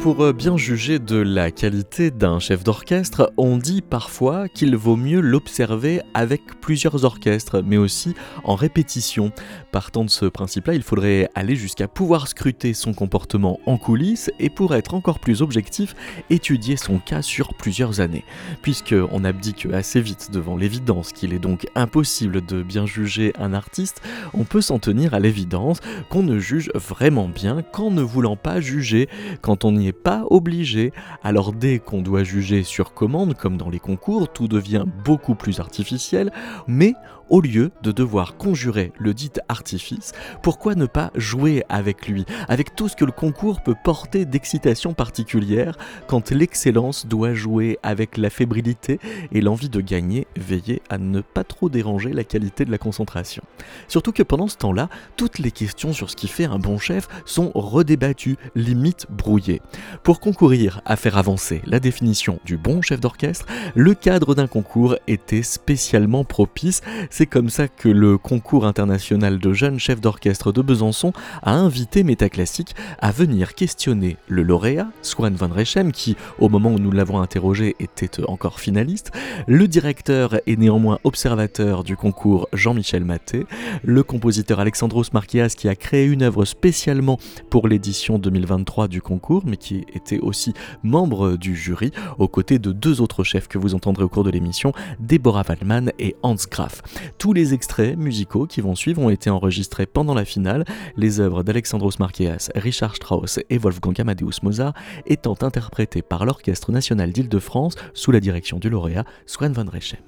Pour euh, bien juger de la qualité d'un chef d'orchestre, on dit parfois qu'il vaut mieux l'observer avec plusieurs orchestres, mais aussi en répétition. Partant de ce principe-là, il faudrait aller jusqu'à pouvoir scruter son comportement en coulisses et pour être encore plus objectif, étudier son cas sur plusieurs années. Puisqu'on abdique assez vite devant l'évidence qu'il est donc impossible de bien juger un artiste, on peut s'en tenir à l'évidence qu'on ne juge vraiment bien qu'en ne voulant pas juger, quand on y pas obligé. Alors dès qu'on doit juger sur commande, comme dans les concours, tout devient beaucoup plus artificiel, mais au lieu de devoir conjurer le dit artifice, pourquoi ne pas jouer avec lui, avec tout ce que le concours peut porter d'excitation particulière quand l'excellence doit jouer avec la fébrilité et l'envie de gagner, veiller à ne pas trop déranger la qualité de la concentration. Surtout que pendant ce temps-là, toutes les questions sur ce qui fait un bon chef sont redébattues, limite brouillées. Pour concourir à faire avancer la définition du bon chef d'orchestre, le cadre d'un concours était spécialement propice, c'est comme ça que le concours international de jeunes chefs d'orchestre de Besançon a invité Métaclassique à venir questionner le lauréat, Swan van Rechem, qui, au moment où nous l'avons interrogé, était encore finaliste, le directeur et néanmoins observateur du concours Jean-Michel Maté, le compositeur Alexandros Marquias qui a créé une œuvre spécialement pour l'édition 2023 du concours, mais qui était aussi membre du jury, aux côtés de deux autres chefs que vous entendrez au cours de l'émission, Deborah Wallman et Hans Graf. Tous les extraits musicaux qui vont suivre ont été enregistrés pendant la finale, les œuvres d'Alexandros Marqueas, Richard Strauss et Wolfgang Amadeus Mozart étant interprétées par l'Orchestre national d'Île-de-France sous la direction du lauréat Swan van Rechem.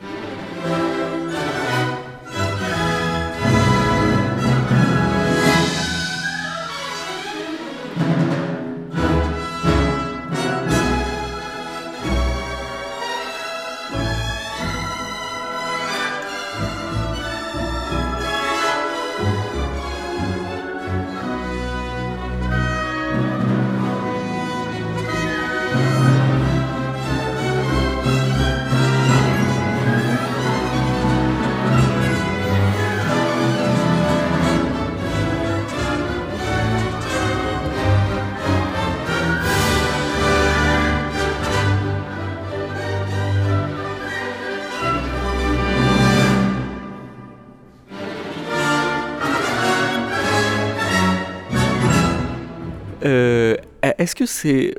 C'est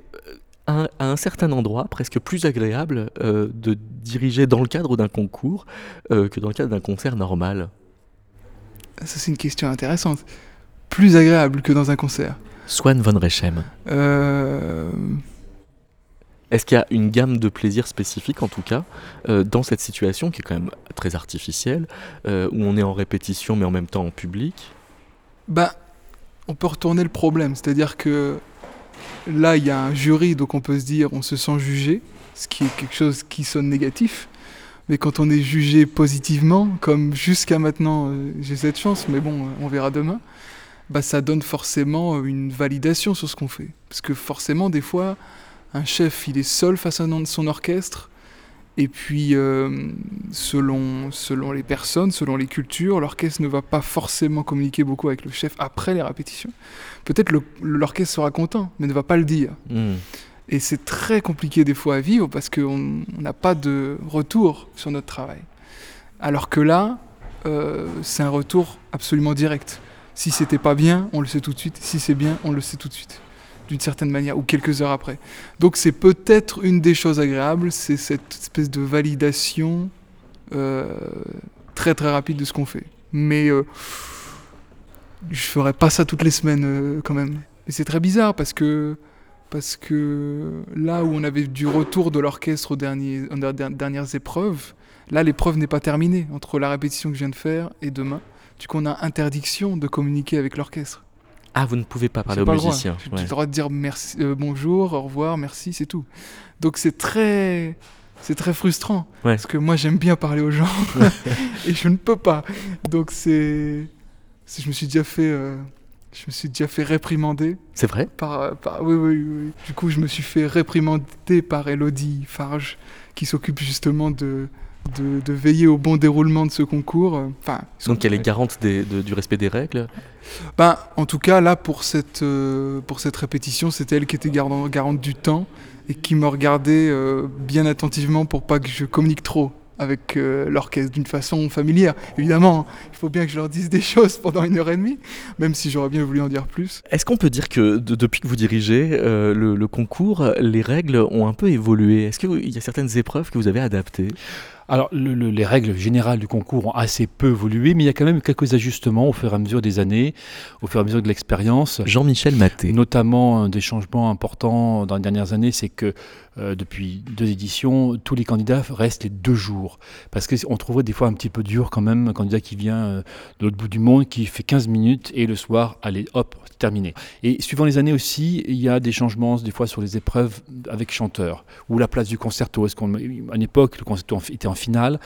à un certain endroit presque plus agréable euh, de diriger dans le cadre d'un concours euh, que dans le cadre d'un concert normal Ça c'est une question intéressante. Plus agréable que dans un concert Swan von Rechem. Est-ce qu'il y a une gamme de plaisirs spécifiques en tout cas dans cette situation qui est quand même très artificielle, où on est en répétition mais en même temps en public? Bah on peut retourner le problème. C'est-à-dire que là, il y a un jury, donc on peut se dire on se sent jugé, ce qui est quelque chose qui sonne négatif. Mais quand on est jugé positivement, comme jusqu'à maintenant, euh, j'ai cette chance, mais bon, on verra demain, bah, ça donne forcément une validation sur ce qu'on fait. Parce que forcément, des fois, un chef, il est seul face à son orchestre, et puis, euh, selon, selon les personnes, selon les cultures, l'orchestre ne va pas forcément communiquer beaucoup avec le chef après les répétitions. Peut-être l'orchestre sera content, mais ne va pas le dire. Hmm. Et c'est très compliqué des fois à vivre parce qu'on n'a pas de retour sur notre travail. Alors que là, euh, c'est un retour absolument direct. Si c'était pas bien, on le sait tout de suite. Si c'est bien, on le sait tout de suite d'une certaine manière, ou quelques heures après. Donc c'est peut-être une des choses agréables, c'est cette espèce de validation euh, très très rapide de ce qu'on fait. Mais euh, je ferais pas ça toutes les semaines euh, quand même. Et c'est très bizarre parce que parce que là où on avait du retour de l'orchestre aux, dernières épreuves, là l'épreuve n'est pas terminée entre la répétition que je viens de faire et demain. Du coup, on a interdiction de communiquer avec l'orchestre. Ah, vous ne pouvez pas parler aux musiciens. Tu as le droit de dire merci, euh, bonjour, au revoir, merci, c'est tout. Donc c'est très, c'est très frustrant parce que moi j'aime bien parler aux gens et je ne peux pas. Donc c'est, je me suis déjà fait euh, Je me suis déjà fait réprimander. C'est vrai? Par, oui, oui, oui, Du coup, je me suis fait réprimander par Elodie Farge, qui s'occupe justement de, de, veiller au bon déroulement de ce concours. Enfin, Donc elle est garante du respect des règles ben, En tout cas, là, pour cette, euh, pour cette répétition, c'était elle qui était garante du temps et qui me regardait euh, bien attentivement pour pas que je communique trop avec euh, l'orchestre d'une façon familière. Évidemment, hein, il faut bien que je leur dise des choses pendant une heure et demie, même si j'aurais bien voulu en dire plus. Est-ce qu'on peut dire que depuis que vous dirigez euh, le, concours, les règles ont un peu évolué? Est-ce qu'il y a certaines épreuves que vous avez adaptées? Alors, les règles générales du concours ont assez peu évolué, mais il y a quand même quelques ajustements au fur et à mesure des années, au fur et à mesure de l'expérience. Jean-Michel Maté. Notamment, un des changements importants dans les dernières années, c'est que euh, depuis deux éditions, tous les candidats restent les deux jours. Parce qu'on trouverait des fois un petit peu dur quand même, un candidat qui vient euh, de l'autre bout du monde, qui fait 15 minutes et le soir, allez, hop, terminé. Et suivant les années aussi, il y a des changements des fois sur les épreuves avec chanteur, ou la place du concerto. Est-ce qu'à une époque, le concerto était en finale,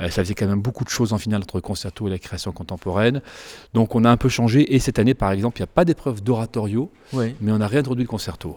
euh, ça faisait quand même beaucoup de choses en finale entre le concerto et la création contemporaine. Donc on a un peu changé, et cette année par exemple, il n'y a pas d'épreuve d'oratorio, mais on a réintroduit le concerto.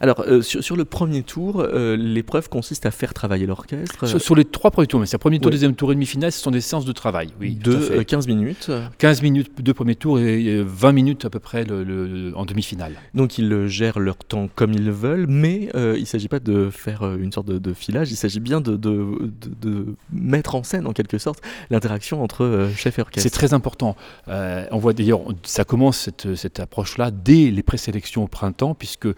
Alors, euh, sur, le premier tour, euh, l'épreuve consiste à faire travailler l'orchestre. Sur, les trois premiers tours, mais c'est premier tour, deuxième tour et demi-finale, ce sont des séances de travail. Oui, de 15 euh, minutes 15 minutes de premier tour et 20 minutes à peu près le, en demi-finale. Donc, ils gèrent leur temps comme ils veulent, mais il ne s'agit pas de faire une sorte de, filage, il s'agit bien de, de, mettre en scène, en quelque sorte, l'interaction entre chef et orchestre. C'est très important. on voit d'ailleurs, ça commence cette, cette approche-là dès les présélections au printemps, puisque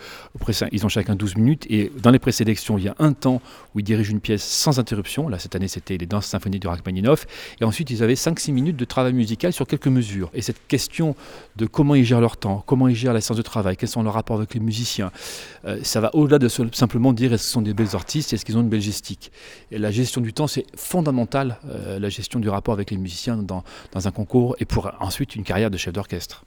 ils ont chacun 12 minutes et dans les présélections, il y a un temps où ils dirigent une pièce sans interruption. Là, cette année, c'était les danses symphoniques de Rachmaninoff. Et ensuite, ils avaient 5-6 minutes de travail musical sur quelques mesures. Et cette question de comment ils gèrent leur temps, comment ils gèrent la séance de travail, quels sont leurs rapports avec les musiciens, euh, ça va au-delà de simplement dire est-ce ce sont des belles artistes, est-ce qu'ils ont une belle gestique. Et la gestion du temps, c'est fondamental, euh, la gestion du rapport avec les musiciens dans, dans un concours et pour ensuite une carrière de chef d'orchestre.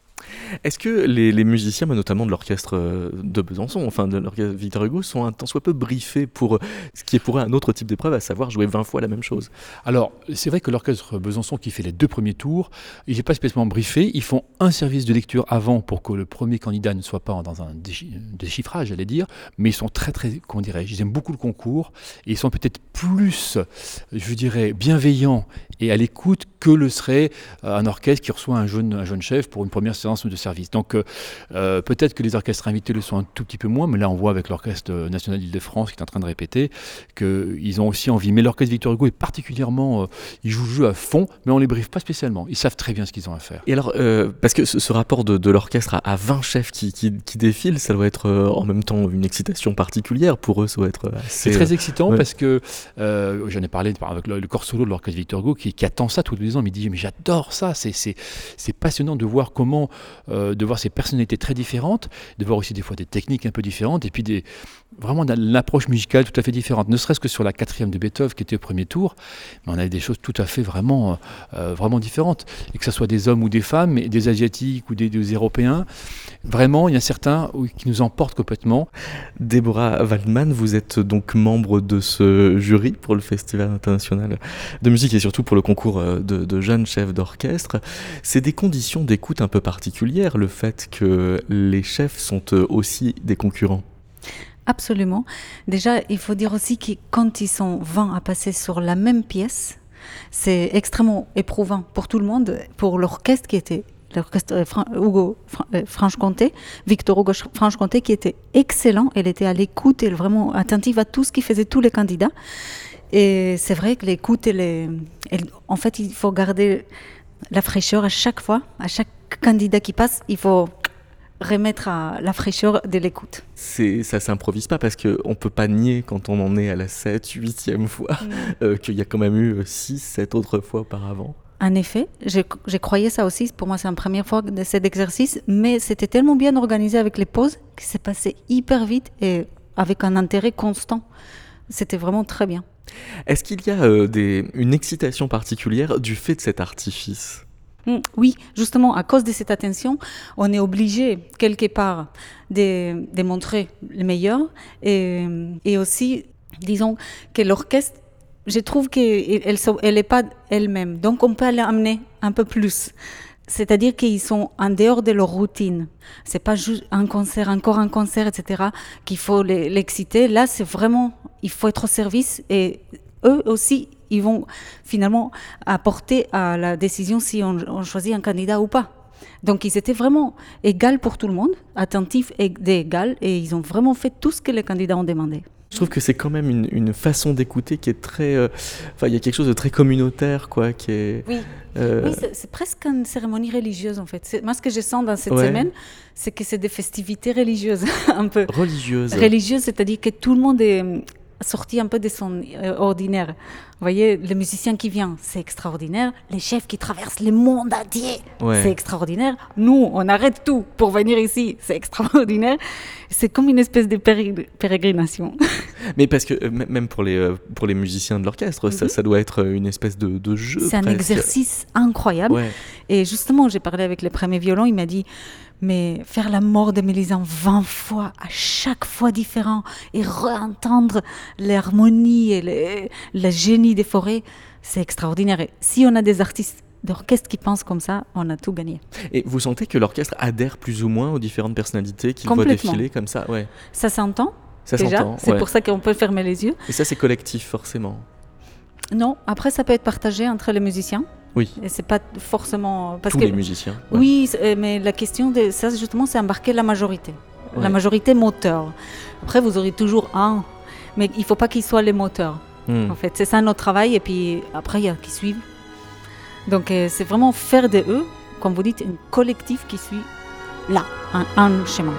Est-ce que les, musiciens, notamment de l'orchestre euh, de Besançon, enfin de l'orchestre Victor Hugo, sont un tant soit peu briefés pour ce qui est pour un autre type d'épreuve, à savoir jouer 20 fois la même chose? Alors, c'est vrai que l'orchestre Besançon qui fait les deux premiers tours, il n'est pas spécialement briefé. Ils font un service de lecture avant pour que le premier candidat ne soit pas dans un déchiffrage, j'allais dire, mais ils sont très, très, comment dirais-je, ils aiment beaucoup le concours. Et ils sont peut-être plus, je dirais, bienveillants et à l'écoute que le serait euh, un orchestre qui reçoit un jeune, un jeune chef pour une première séance de service. Donc euh, euh, peut-être que les orchestres invités le sont un tout petit peu moins, mais là on voit avec l'Orchestre national d'Île-de-France qui est en train de répéter qu'ils ont aussi envie. Mais l'Orchestre Victor Hugo est particulièrement, euh, ils jouent le jeu à fond, mais on les briefe pas spécialement. Ils savent très bien ce qu'ils ont à faire. Et alors, parce que ce, rapport de, l'orchestre à, 20 chefs qui, qui, défilent, ça doit être en même temps une excitation particulière pour eux, ça doit être C'est très excitant parce que j'en ai parlé avec le, corps solo de l'Orchestre Victor Hugo qui, attend ça tous les ans, il me dit mais j'adore ça, c'est passionnant de voir comment euh, de voir ces personnalités très différentes, de voir aussi des fois des techniques un peu différentes, et puis des, vraiment l'approche musicale tout à fait différente. Ne serait-ce que sur la quatrième de Beethoven qui était au premier tour, mais on avait des choses tout à fait vraiment, euh, vraiment différentes. Et que ce soit des hommes ou des femmes, des asiatiques ou des, Européens, vraiment il y a certains qui nous emportent complètement. Déborah Waldman, vous êtes donc membre de ce jury pour le Festival international de musique et surtout pour le concours de, de jeunes chefs d'orchestre. C'est des conditions d'écoute un peu particulières, le fait que les chefs sont aussi des concurrents. Absolument. Déjà, il faut dire aussi que quand ils sont 20 à passer sur la même pièce, c'est extrêmement éprouvant pour tout le monde, pour l'orchestre qui était l'orchestre euh, Hugo euh, Franche-Comté, Victor Hugo Franche-Comté, qui était excellent. Elle était à l'écoute, et vraiment attentive à tout ce qui faisait tous les candidats. Et c'est vrai que l'écoute, en fait, il faut garder la fraîcheur à chaque fois, à chaque candidat qui passe, il faut remettre à la fraîcheur de l'écoute. C'est, ça s'improvise pas parce qu'on ne peut pas nier quand on en est à la 7, 8e fois mm. euh, qu'il y a quand même eu 6, 7 autres fois auparavant. En effet, j'ai croyais ça aussi. Pour moi, c'est la première fois de cet exercice, mais c'était tellement bien organisé avec les pauses que c'est passé hyper vite et avec un intérêt constant. C'était vraiment très bien. Est-ce qu'il y a euh, des, une excitation particulière du fait de cet artifice? Mm, oui, justement, à cause de cette attention, on est obligé, quelque part, de, montrer le meilleur. Et, et, aussi, disons, que l'orchestre, je trouve qu'elle elle pas elle-même. Donc, on peut l'amener un peu plus. C'est-à-dire qu'ils sont en dehors de leur routine. C'est pas juste un concert, encore un concert, etc. qu'il faut l'exciter. Là, c'est vraiment, il faut être au service et eux aussi, ils vont finalement apporter à la décision si on, on choisit un candidat ou pas. Donc ils étaient vraiment égaux pour tout le monde, attentifs et d'égal, et ils ont vraiment fait tout ce que les candidats ont demandé. Je trouve que c'est quand même une, une façon d'écouter qui est très. euh, Enfin, il y a quelque chose de très communautaire, quoi, qui est. Oui. euh, Oui, c'est- presque une cérémonie religieuse en fait. Moi, ce que je sens dans cette Ouais. semaine, c'est que c'est des festivités religieuses, un peu. religieuse. Religieuses, c'est-à-dire que tout le monde est sorti un peu de son euh, ordinaire. Vous voyez, le musicien qui vient, c'est extraordinaire. Les chefs qui traversent le monde entier, Ouais. c'est extraordinaire. Nous, on arrête tout pour venir ici, c'est extraordinaire. C'est comme une espèce de pérégrination. Mais parce que euh, même pour les, euh, pour les musiciens de l'orchestre, ça, Mhm. ça doit être une espèce de, de jeu. C'est un exercice incroyable. Ouais. Et justement, j'ai parlé avec le premier violon, il m'a dit, mais faire la mort de Mélisande 20 fois, à chaque fois différent, et réentendre l'harmonie et le, le génie des forêts, c'est extraordinaire. Et si on a des artistes d'orchestre qui pensent comme ça, on a tout gagné. Et vous sentez que l'orchestre adhère plus ou moins aux différentes personnalités qu'il voit défiler comme ça? Ouais, Ça s'entend ça déjà, c'est ouais. pour ça qu'on peut fermer les yeux. Et ça, c'est collectif, forcément. Non, après ça peut être partagé entre les musiciens, Oui, et c'est pas forcément... Parce tous que les musiciens. ouais. Oui, euh, mais la question de ça, justement, c'est embarquer la majorité. Ouais. La majorité moteur. Après, vous aurez toujours un, mais il faut pas qu'il soit les moteurs. Hmm. En fait, c'est ça notre travail. Et puis après, il y a qui suivent. Donc, euh, c'est vraiment faire de eux, comme vous dites, un collectif qui suit là, un, un chemin.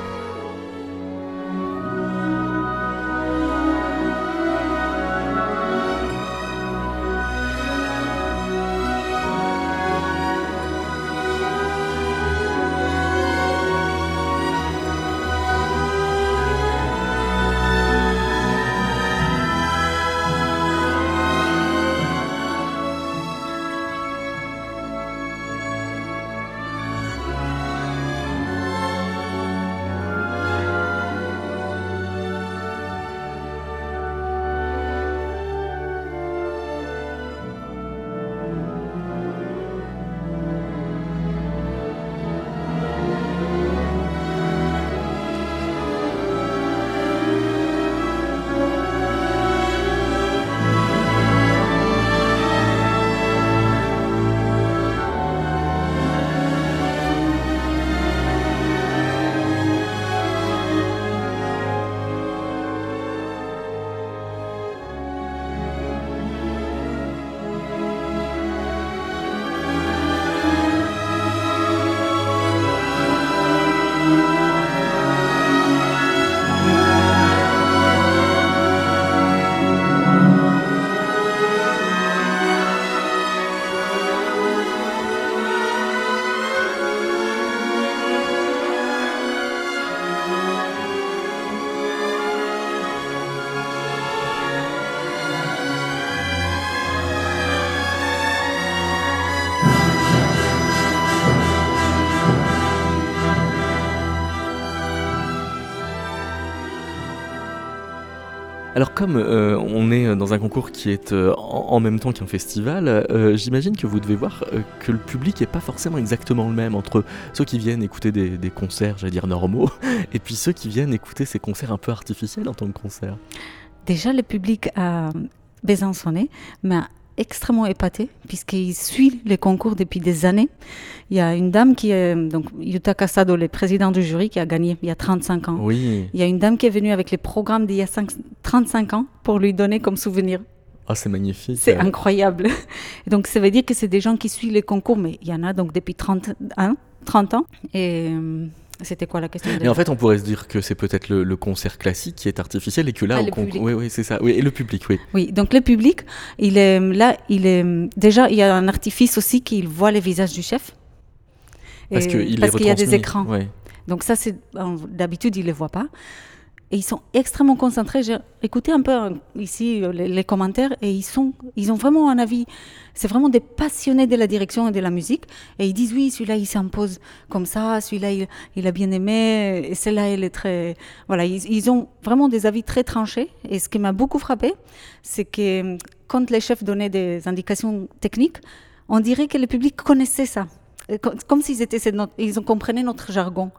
Alors comme euh, on est dans un concours qui est euh, en, même temps qu'un festival, euh, j'imagine que vous devez voir que le public n'est pas forcément exactement le même entre ceux qui viennent écouter des, concerts, j'allais dire normaux, et puis ceux qui viennent écouter ces concerts un peu artificiels en tant que concert. Déjà, le public a Besançonné m'a extrêmement épaté puisqu'il suit les concours depuis des années. Il y a une dame qui est, donc Yuta Casado, le président du jury, qui a gagné il y a 35 ans. Oui, Il y a une dame qui est venue avec les programmes d'il y a cinq- 35 ans pour lui donner comme souvenir. ah c'est magnifique. C'est incroyable. Donc, ça veut dire que c'est des gens qui suivent les concours, mais il y en a donc depuis 30, ans- 30 ans. Et euh, c'était quoi la question Mais en fait, on pourrait se dire que c'est peut-être le, le concert classique qui est artificiel et que là, Ah, au public. oui, oui, c'est ça. Oui, et le public, oui. Oui, donc le public, il est là, il est déjà, il y a un artifice aussi qu'il voit les visages du chef. Parce Et- qu'il parce qu'il y a des écrans. Ouais. Donc ça, c'est d'habitude, ne les voient pas. Et ils sont extrêmement concentrés. J'ai écouté un peu euh, ici euh, les, commentaires et ils, sont, ils ont vraiment un avis. C'est vraiment des passionnés de la direction et de la musique. Et ils disent oui, celui-là, il s'impose comme ça, celui-là, il, a bien aimé, et celle-là, elle est très... Voilà, ils, ont vraiment des avis très tranchés. Et ce qui m'a beaucoup frappé, c'est que euh, quand les chefs donnaient des indications techniques, on dirait que le public connaissait ça comme s'ils étaient, ils ont comprenaient notre jargon.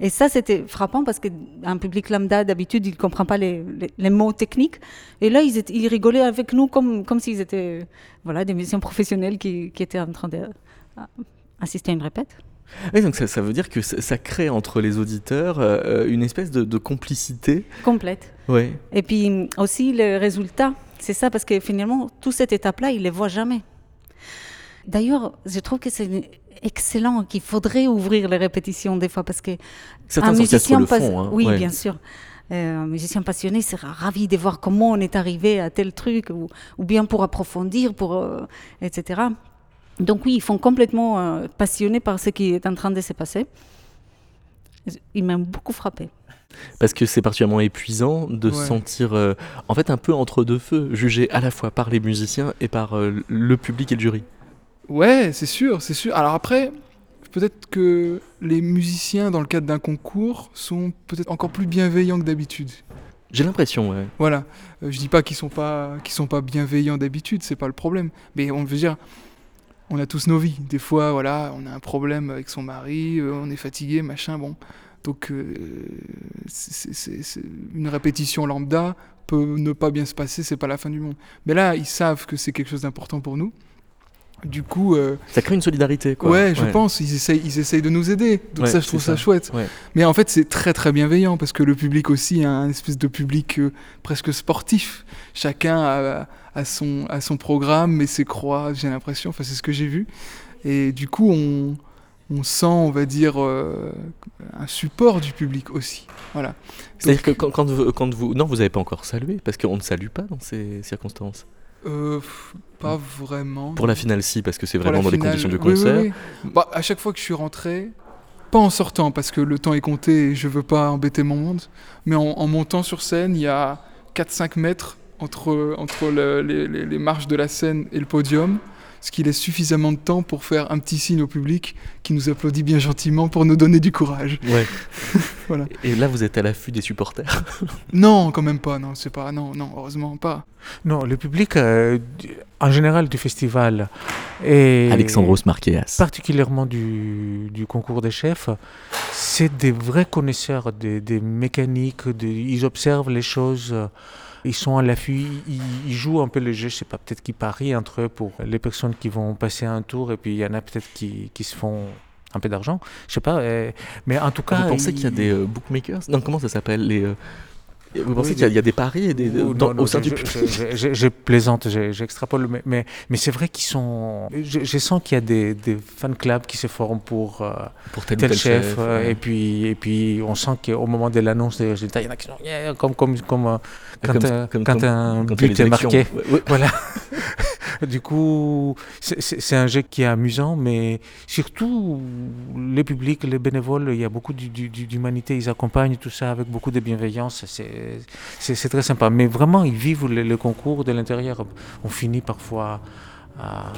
Et ça, c'était frappant parce qu'un public lambda, d'habitude, il ne comprend pas les, les- les mots techniques. Et là, ils, étaient- ils rigolaient avec nous comme, comme s'ils étaient voilà, des musiciens professionnels qui, qui étaient en train d'assister à une répète. Oui, donc ça, ça veut dire que ça, ça crée entre les auditeurs euh, une espèce de, de complicité. Complète. Ouais. Et puis aussi le résultat, c'est ça, parce que finalement, toute cette étape-là, il ne les voit jamais. D'ailleurs, je trouve que c'est excellent, qu'il faudrait ouvrir les répétitions des fois, parce que Certains un musicien le font. hein, oui, ouais. bien sûr. Euh, un musicien passionné sera ravi de voir comment on est arrivé à tel truc, ou, ou bien pour approfondir, pour, euh, etc. Donc oui, ils sont complètement euh, passionnés par ce qui est en train de se passer. Ils m'ont beaucoup frappé. Parce que c'est particulièrement épuisant de se Ouais. sentir euh, en fait un peu entre deux feux, jugé à la fois par les musiciens et par euh, le public et le jury. Ouais, c'est sûr, c'est sûr. Alors après, peut-être que les musiciens, dans le cadre d'un concours, sont peut-être encore plus bienveillants que d'habitude. J'ai l'impression, ouais. Voilà. Euh, je dis pas qu'ils sont pas qu'ils sont pas bienveillants d'habitude, c'est pas le problème. Mais on veut dire, on a tous nos vies. Des fois, voilà, on a un problème avec son mari, euh, on est fatigué, machin. Bon, donc euh, une répétition lambda peut ne pas bien se passer, c'est pas la fin du monde. Mais là, ils savent que c'est quelque chose d'important pour nous. Du coup, euh, Ça crée une solidarité, quoi. ouais, je pense, ils essayent, ils essayent de nous aider. Donc Ouais, ça, je trouve ça, ça. chouette. Ouais. Mais en fait, c'est très très bienveillant parce que le public aussi a un espèce de public euh, presque sportif. Chacun a, a son, a son programme, mais ses croix, j'ai l'impression. Enfin, c'est ce que j'ai vu. Et du coup, on, on sent, on va dire, euh, un support du public aussi. Voilà. C'est-à-dire que Donc, quand, quand vous, quand vous... Non, vous n'avez pas encore salué, parce qu'on ne salue pas dans ces circonstances. Euh, pas vraiment. Pour la finale, si, parce que c'est vraiment dans les conditions du oui, oui, concert. oui. Bah, à chaque fois que je suis rentré, pas en sortant parce que le temps est compté et je veux pas embêter mon monde, mais en, en montant sur scène, il y a 4-5 mètres entre, entre le- les, les- les marches de la scène et le podium, ce qui laisse suffisamment de temps pour faire un petit signe au public qui nous applaudit bien gentiment pour nous donner du courage. Ouais. Voilà. Et là, vous êtes à l'affût des supporters? Non, quand même pas, non, c'est pas, non, non, heureusement pas. Non, le public euh, en général du festival et Alexandros Marqueas. particulièrement du, du concours des chefs, c'est des vrais connaisseurs des, des mécaniques, des- ils observent les choses, euh, ils sont à l'affût, ils, ils jouent un peu le jeu, je sais pas, peut-être qu'ils parient entre eux pour les personnes qui vont passer un tour et puis il y en a peut-être qui, qui se font un peu d'argent, je sais pas, euh, mais en tout cas... Vous pensez qu'il y a des euh, bookmakers? Non, comment ça s'appelle les, euh, Vous pensez Oui, qu'il y, a- il y a des paris et des, Ou- dans- non, non, au sein je, du je- je- plaisante, je- j'extrapole, mais, mais, mais c'est vrai qu'ils sont. Je, sens qu'il y a des, des fan clubs qui se forment pour euh, pour tel, ou tel tel chef, euh, ouais. et, puis, et puis on sent qu'au moment de l'annonce des résultats, il y en a qui sont yeah, comme, comme, comme, euh, quand, Comme- quand comme- un but est marqué. Ouais, ouais. Voilà. du coup, c'est- un jeu qui est amusant, mais surtout, les publics, les bénévoles, il y a beaucoup d'humanité, ils accompagnent tout ça avec beaucoup de bienveillance. C'est- C'est très sympa. Mais vraiment, ils vivent le, concours de l'intérieur. On finit parfois à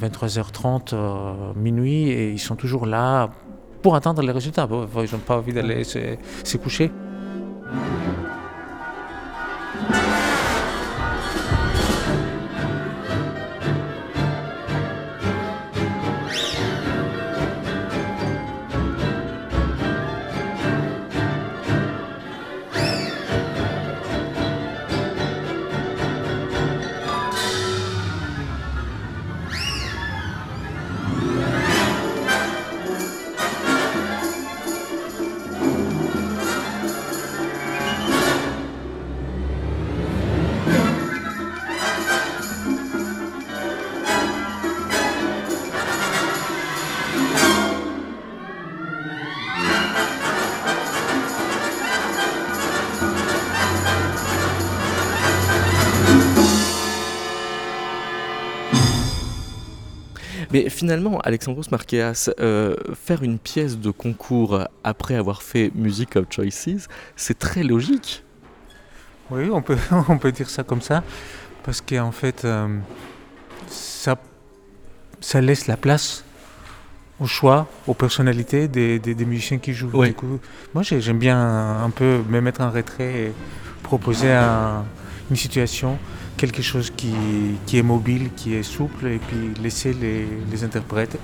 23h30, euh, minuit, et ils sont toujours là pour attendre les résultats. Ils n'ont pas envie d'aller se coucher. Mais finalement, Alexandros Marqueas, euh, faire une pièce de concours après avoir fait Music of Choices, c'est très logique. Oui, on peut, on peut dire ça comme ça, parce qu'en fait, euh, ça, ça laisse la place au choix, aux personnalités des, des- des musiciens qui jouent. Ouais. Du coup, moi, j'ai- j'aime bien un peu me mettre en retrait et proposer un- une situation, quelque chose qui, qui est mobile, qui est souple, et puis laisser les, les interprètes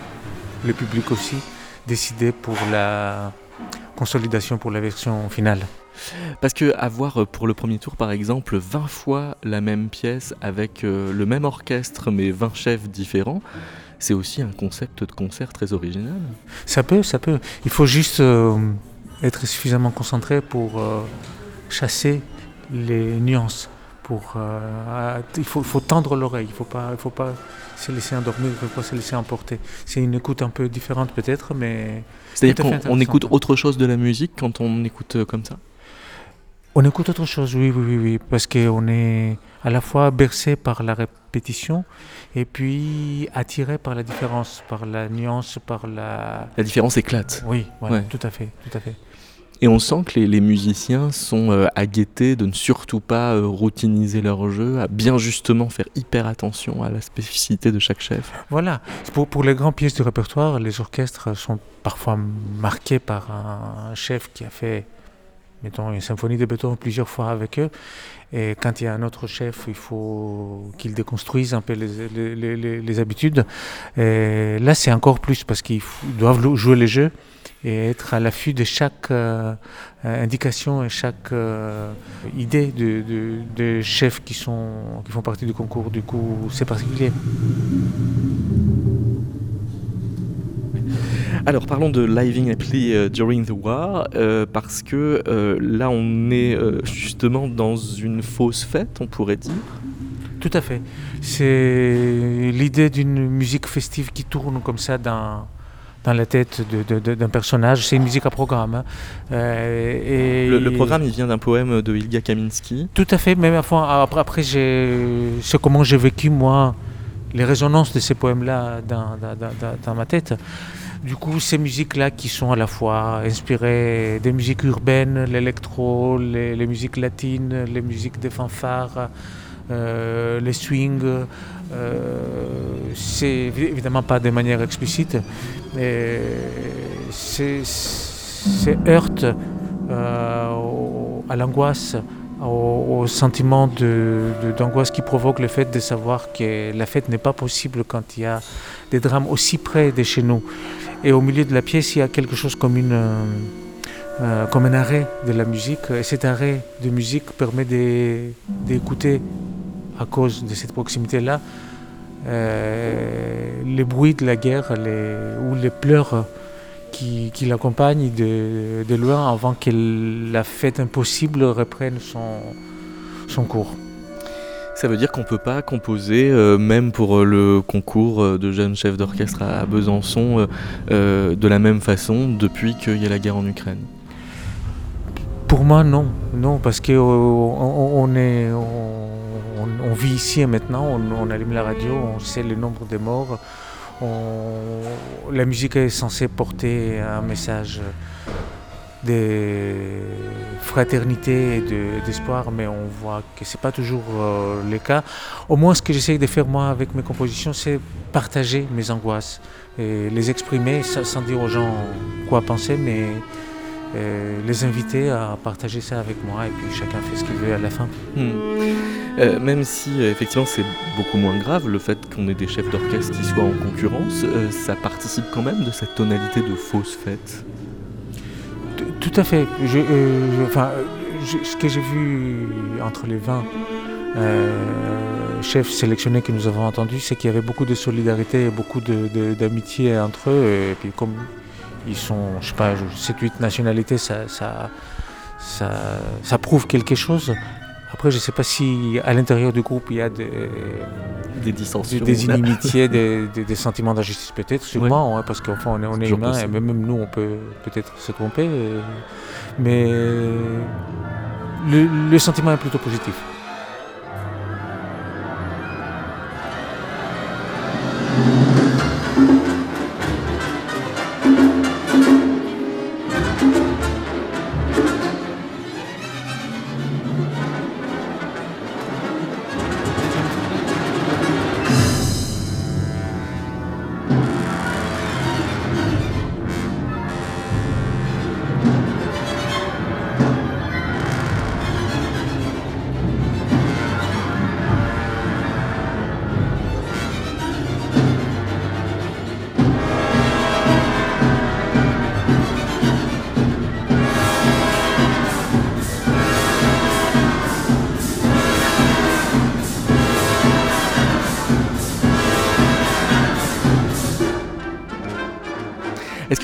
le public aussi décider pour la consolidation pour la version finale. Parce que avoir euh, pour le premier tour par exemple 20 fois la même pièce avec euh, le même orchestre mais 20 chefs différents, c'est aussi un concept de concert très original. Ça peut, ça peut. Il faut juste euh, être suffisamment concentré pour chasser les nuances. Pour, il faut, faut tendre l'oreille, il ne faut pas, il faut pas se laisser endormir, il ne faut pas se laisser emporter. C'est une écoute un peu différente peut-être, mais... C'est-à-dire qu'on écoute autre chose de la musique quand on écoute comme ça? On écoute autre chose, oui, oui, oui, oui parce qu'on est à la fois bercé par la répétition et puis attiré par la différence, par la nuance, par la... La différence éclate. Oui, tout à fait, tout à fait. Et on sent que les, musiciens sont euh, aguettés de ne surtout pas euh, routiniser leur jeu, à bien justement faire hyper attention à la spécificité de chaque chef. Voilà. Pour, les grandes pièces du répertoire, les orchestres sont parfois marqués par un chef qui a fait mettons, une symphonie de béton plusieurs fois avec eux. Et quand il y a un autre chef, il faut qu'il déconstruise un peu les, les, les, habitudes. Et là, c'est encore plus parce qu'ils doivent jouer les jeux et être à l'affût de chaque euh, indication et chaque euh, idée de, de, de, chefs qui, sont, qui font partie du concours. Du coup, c'est particulier. Alors parlons de Living Happily euh, During the War, euh, parce que euh, là on est justement dans une fausse fête, on pourrait dire. Tout à fait. C'est l'idée d'une musique festive qui tourne comme ça dans, dans la tête d'un personnage. C'est une musique à programme. Hein. et le, programme, il vient d'un poème de Ilga Kaminsky. Tout à fait. Même après, après c'est comment j'ai vécu moi les résonances de ces poèmes-là dans, dans, dans, ma tête. Du coup, ces musiques-là qui sont à la fois inspirées des musiques urbaines, l'électro, les, musiques latines, les musiques des fanfares, euh, les swings, euh, c'est évidemment pas de manière explicite, mais c'est heurte euh, à l'angoisse, au, sentiment d'angoisse qui provoque le fait de savoir que la fête n'est pas possible quand il y a des drames aussi près de chez nous. Et au milieu de la pièce, il y a quelque chose comme, une, euh, comme un arrêt de la musique. Et cet arrêt de musique permet d'écouter, à cause de cette proximité-là, euh, les bruits de la guerre les, ou les pleurs qui, qui l'accompagnent de, de, loin avant que la fête impossible reprenne son, son cours. Ça veut dire qu'on ne peut pas composer, euh, même pour euh, le concours de jeunes chefs d'orchestre à, Besançon, de la même façon depuis qu'il y a la guerre en Ukraine? Pour moi, non. Non, parce qu'on on, est, on, vit ici et maintenant, on, allume la radio, on sait le nombre de morts. la musique est censée porter un message de fraternité et d'espoir, mais on voit que ce n'est pas toujours euh, le cas. Au moins, ce que j'essaye de faire moi avec mes compositions, c'est partager mes angoisses et les exprimer sans dire aux gens quoi penser, mais les inviter à partager ça avec moi et puis chacun fait ce qu'il veut à la fin. Hmm. Euh, même si effectivement c'est beaucoup moins grave le fait qu'on ait des chefs d'orchestre qui soient en concurrence, ça participe quand même de cette tonalité de fausse fête? Tout à fait. Euh, enfin, ce que j'ai vu entre les 20 euh, chefs sélectionnés que nous avons entendus, c'est qu'il y avait beaucoup de solidarité et beaucoup d'amitié entre eux. Et puis comme ils sont, je sais pas, 7-8 nationalités, ça, ça, ça, ça, prouve quelque chose. Après, je ne sais pas si à l'intérieur du groupe il y a des, des dissensions, des, inimitiés, des, des, sentiments d'injustice peut-être, sûrement, hein, parce qu'enfin on est, on est humain et même nous on peut peut-être se tromper. Euh, mais le, le sentiment est plutôt positif.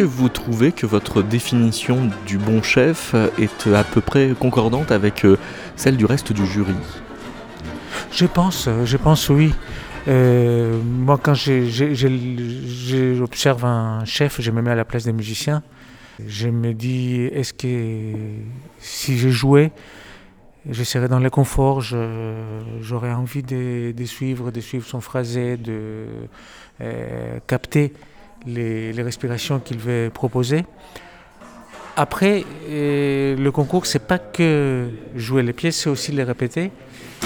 Que vous trouvez que votre définition du bon chef est à peu près concordante avec euh, celle du reste du jury? Je pense, euh, je pense oui. Euh, moi, quand j'ai- j'ai- j'ai- j'observe un chef, je me mets à la place des musiciens. Je me dis, est-ce que si je jouais, je serais dans le confort, j'aurais envie de, suivre, de suivre son phrasé, de capter les, respirations qu'il veut proposer. Après, euh, le concours, c'est pas que jouer les pièces, c'est aussi les répéter.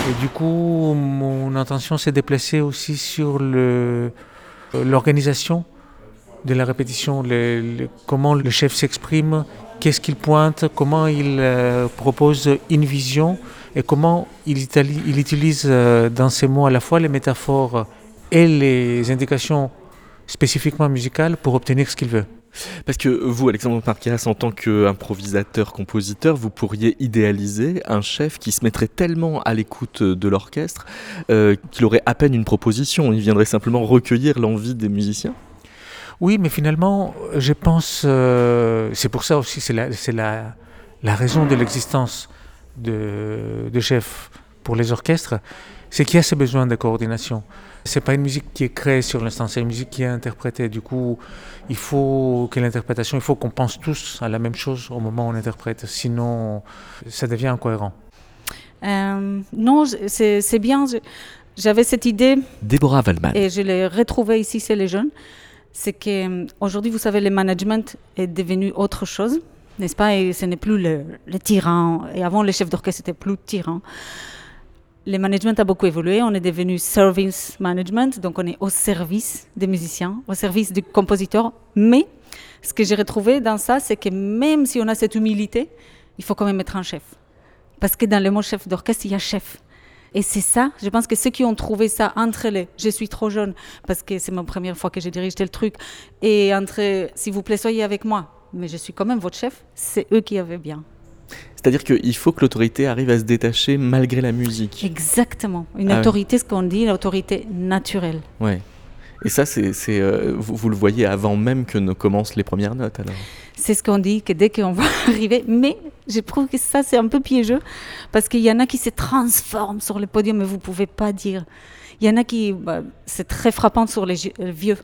Et du coup, mon intention s'est déplacée aussi sur le- l'organisation de la répétition, comment le chef s'exprime, qu'est-ce qu'il pointe, comment il euh, propose une vision et comment il, utilise euh, dans ses mots à la fois les métaphores et les indications spécifiquement musicales pour obtenir ce qu'il veut. Parce que vous, Alexandre Marquez, en tant qu'improvisateur-compositeur, vous pourriez idéaliser un chef qui se mettrait tellement à l'écoute de l'orchestre euh, qu'il aurait à peine une proposition. Il viendrait simplement recueillir l'envie des musiciens. Oui, mais finalement, je pense, euh, c'est pour ça aussi, c'est la, c'est la, la raison de l'existence de, de chefs pour les orchestres, c'est qu'il y a ce besoin de coordination. C'est pas une musique qui est créée sur l'instant, c'est une musique qui est interprétée. Du coup, il faut que l'interprétation, il faut qu'on pense tous à la même chose au moment où on interprète, sinon ça devient incohérent. Euh, non, c'est bien. J'avais cette idée Déborah Waldman. et je l'ai retrouvée ici chez les jeunes. C'est qu'aujourd'hui, vous savez, le management est devenu autre chose, n'est-ce pas? Et ce n'est plus le, le tyran. Et avant, le chef d'orchestre était plus tyran. Le management a beaucoup évolué. On est devenu service management, donc on est au service des musiciens, au service du compositeur. Mais ce que j'ai retrouvé dans ça, c'est que même si on a cette humilité, il faut quand même être un chef. Parce que dans le mot chef d'orchestre, il y a chef. Et c'est ça, je pense que ceux qui ont trouvé ça entre les je suis trop jeune, parce que c'est ma première fois que je dirige tel truc, et entre s'il vous plaît, soyez avec moi, mais je suis quand même votre chef, c'est eux qui avaient bien. C'est-à-dire qu'il faut que l'autorité arrive à se détacher malgré la musique. Exactement. Une Ah autorité, ce qu'on dit, l'autorité naturelle. Ouais. Et ça, c'est, euh, vous, vous le voyez avant même que ne commencent les premières notes, alors. C'est ce qu'on dit, que dès qu'on va arriver. Mais je trouve que ça, c'est un peu piégeux, parce qu'il y en a qui se transforment sur le podium, mais vous ne pouvez pas dire. Il y en a qui, bah, c'est très frappant sur les euh, vieux,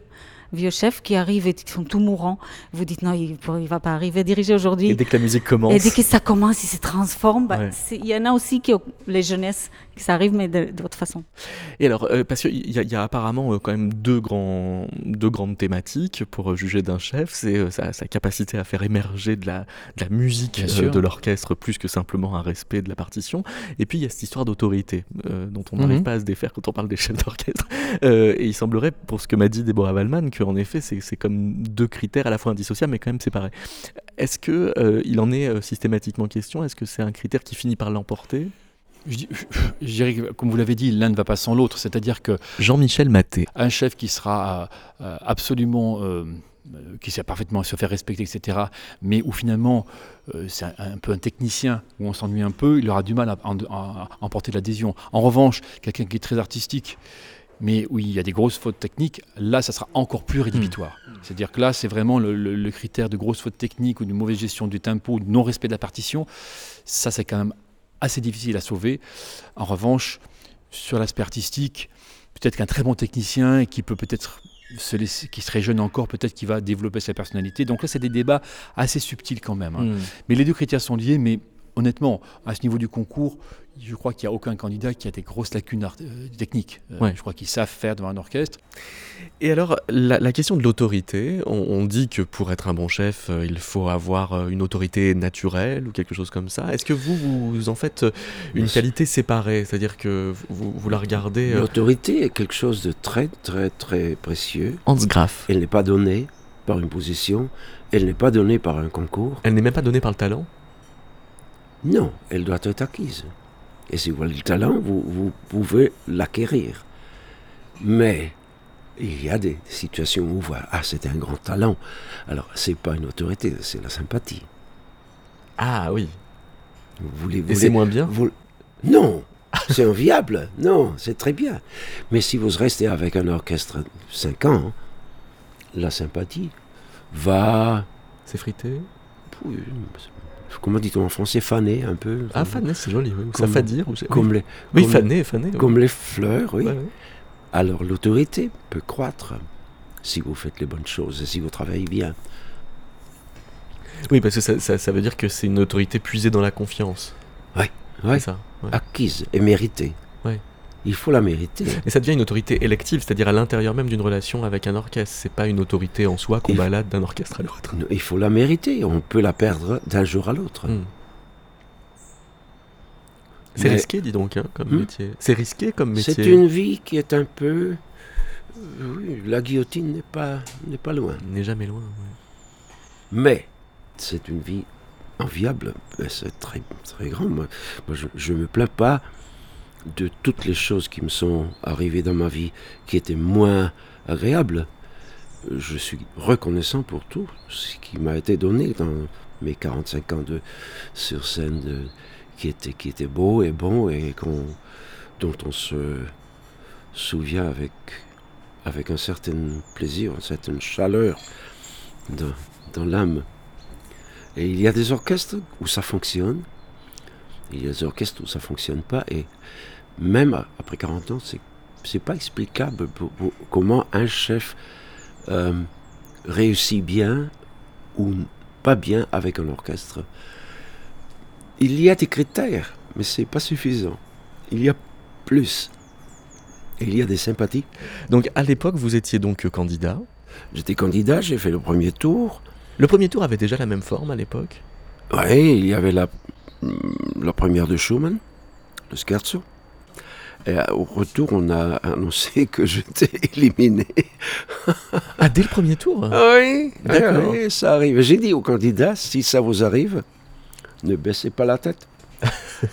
vieux chefs qui arrivent et qui sont tout mourants. Vous dites non, il ne va pas arriver à diriger aujourd'hui. Et dès que la musique commence. Et dès que ça commence, il se transforme. bah, Ouais. Il y en a aussi qui, ont- les jeunesses, ça arrive, mais de- d'autre façon. Et alors, euh, parce qu'il y, y a apparemment euh, quand même deux, grands, deux grandes thématiques pour euh, juger d'un chef. C'est euh, sa, sa capacité à faire émerger de la, de la musique euh, de l'orchestre plus que simplement un respect de la partition. Et puis il y a cette histoire d'autorité euh, dont on Mhm. n'arrive pas à se défaire quand on parle des chefs d'orchestre. Euh, et il semblerait, pour ce que m'a dit Deborah Wallman, qu'en effet c'est comme deux critères à la fois indissociables mais quand même séparés. Est-ce que euh, il en est euh, systématiquement question? Est-ce que c'est un critère qui finit par l'emporter? Je, dirais que, comme vous l'avez dit, l'un ne va pas sans l'autre. C'est-à-dire que Jean-Michel Maté. un chef qui sera euh, absolument, euh, euh, qui sait parfaitement se faire respecter, etc., mais où finalement euh, c'est un, un peu un technicien, où on s'ennuie un peu, il aura du mal à, en- à- à emporter l'adhésion. En revanche, quelqu'un qui est très artistique, mais où il y a des grosses fautes techniques, là, ça sera encore plus rédhibitoire. C'est-à-dire que là, c'est vraiment le, le- le critère de grosses fautes techniques ou de mauvaise gestion du tempo, ou de non-respect de la partition. Ça, c'est quand même assez difficile à sauver. En revanche, sur l'aspect artistique, peut-être qu'un très bon technicien qui peut peut-être se laisser, qui serait jeune encore, peut-être qu'il va développer sa personnalité. Donc là, c'est des débats assez subtils quand même. hein. Hmm. Mais les deux critères sont liés, mais honnêtement, à ce niveau du concours, je crois qu'il n'y a aucun candidat qui a des grosses lacunes art- euh, techniques. Euh, Ouais. Je crois qu'ils savent faire devant un orchestre. Et alors, la, la question de l'autorité, on, on dit que pour être un bon chef, euh, il faut avoir une autorité naturelle ou quelque chose comme ça. Est-ce que vous, vous en faites une qualité séparée? C'est-à-dire que vous, vous la regardez... euh, L'autorité est quelque chose de très, très, très précieux. Hans Graf. Elle n'est pas donnée par une position, elle n'est pas donnée par un concours. Elle n'est même pas donnée par le talent? Non, elle doit être acquise. Et si vous avez le talent, vous, vous pouvez l'acquérir. Mais il y a des situations où on voit, ah, c'est un grand talent. Alors, c'est pas une autorité, c'est la sympathie. Ah oui. Vous voulez, Et voulez- c'est moins bien vous- Non, c'est enviable. Non, c'est très bien. Mais si vous restez avec un orchestre 5 ans, la sympathie va, S'effriter oui, comment dit-on en français, faner un peu. Ah, faner, c'est joli. oui. Ça Comme- ou c'est- Comme oui. les, Oui, comme- faner, faner. oui. comme les fleurs, oui. Ouais, ouais. Alors l'autorité peut croître si vous faites les bonnes choses et si vous travaillez bien. Oui, parce que ça, ça- ça veut dire que c'est une autorité puisée dans la confiance. Ouais. C'est ça. ouais. Acquise et méritée. Il faut la mériter. Et ça devient une autorité élective, c'est-à-dire à, l'intérieur même d'une relation avec un orchestre. C'est pas une autorité en soi qu'on balade d'un orchestre à l'autre. Il faut la mériter. On peut la perdre d'un jour à l'autre. Hmm. C'est Mais risqué, dis donc, hein, comme Hmm. métier. C'est risqué comme métier. C'est une vie qui est un peu. euh, Oui, la guillotine n'est pas, n'est pas loin. N'est jamais loin. ouais. Mais c'est une vie enviable. C'est très, très grand. Moi, Moi, je ne me plains pas de toutes les choses qui me sont arrivées dans ma vie qui étaient moins agréables. Je suis reconnaissant pour tout ce qui m'a été donné dans mes 45 ans de sur scène qui, était, qui était beau et bon et dont on se souvient avec, avec un certain plaisir, une certaine chaleur dans, dans l'âme. Et il y a des orchestres où ça fonctionne, il y a des orchestres où ça fonctionne pas, et même après 40 ans, c'est c'est pas explicable pour- pour- comment un chef euh, réussit bien ou pas bien avec un orchestre. Il y a des critères, mais c'est pas suffisant. Il y a plus. Il y a des sympathies. Donc à l'époque, vous étiez donc candidat. J'étais candidat, j'ai fait le premier tour. Le premier tour avait déjà la même forme à l'époque? Oui, il y avait la, la première de Schumann, le scherzo. Et euh, au retour, on a annoncé que j'étais éliminé. Ah, dès le premier tour? Oui, D'accord. oui, ça arrive. J'ai dit aux candidats, si ça vous arrive, ne baissez pas la tête.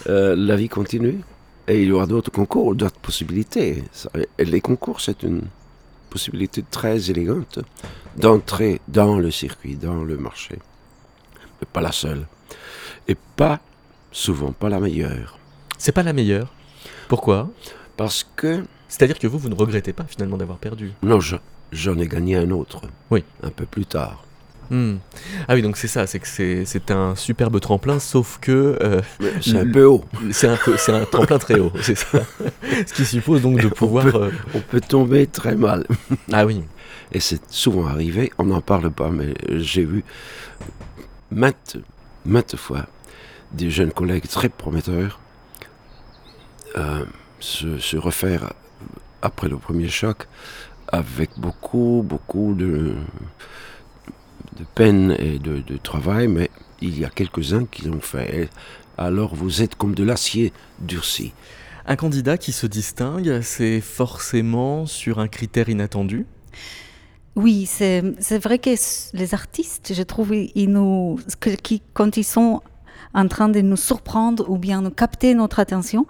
Euh, la vie continue. Et il y aura d'autres concours, d'autres possibilités. Et les concours, c'est une possibilité très élégante d'entrer dans le circuit, dans le marché. Mais pas la seule. Et pas, souvent, pas la meilleure. C'est pas la meilleure. Pourquoi? Parce que, C'est-à-dire que vous, vous ne regrettez pas finalement d'avoir perdu? non, je- j'en ai gagné un autre. Oui. Un peu plus tard. Hmm. Ah oui, donc c'est ça, c'est que c'est c'est un superbe tremplin, sauf que euh, C'est un peu haut. c'est un, peu- c'est un tremplin très haut, c'est ça. Ce qui suppose donc de On pouvoir... peut- euh, On peut tomber très mal. Ah oui, Et c'est souvent arrivé, on n'en parle pas, mais j'ai vu maintes, maintes fois des jeunes collègues très prometteurs euh, se, se refaire après le premier choc avec beaucoup, beaucoup de, de peine et de, de travail, mais il y a quelques-uns qui l'ont fait. Et alors vous êtes comme de l'acier durci. un candidat qui se distingue, c'est forcément sur un critère inattendu? Oui, c'est c'est vrai que les artistes, je trouve, ils ils nous, que- qui, quand ils sont en train de nous surprendre ou bien nous capter notre attention,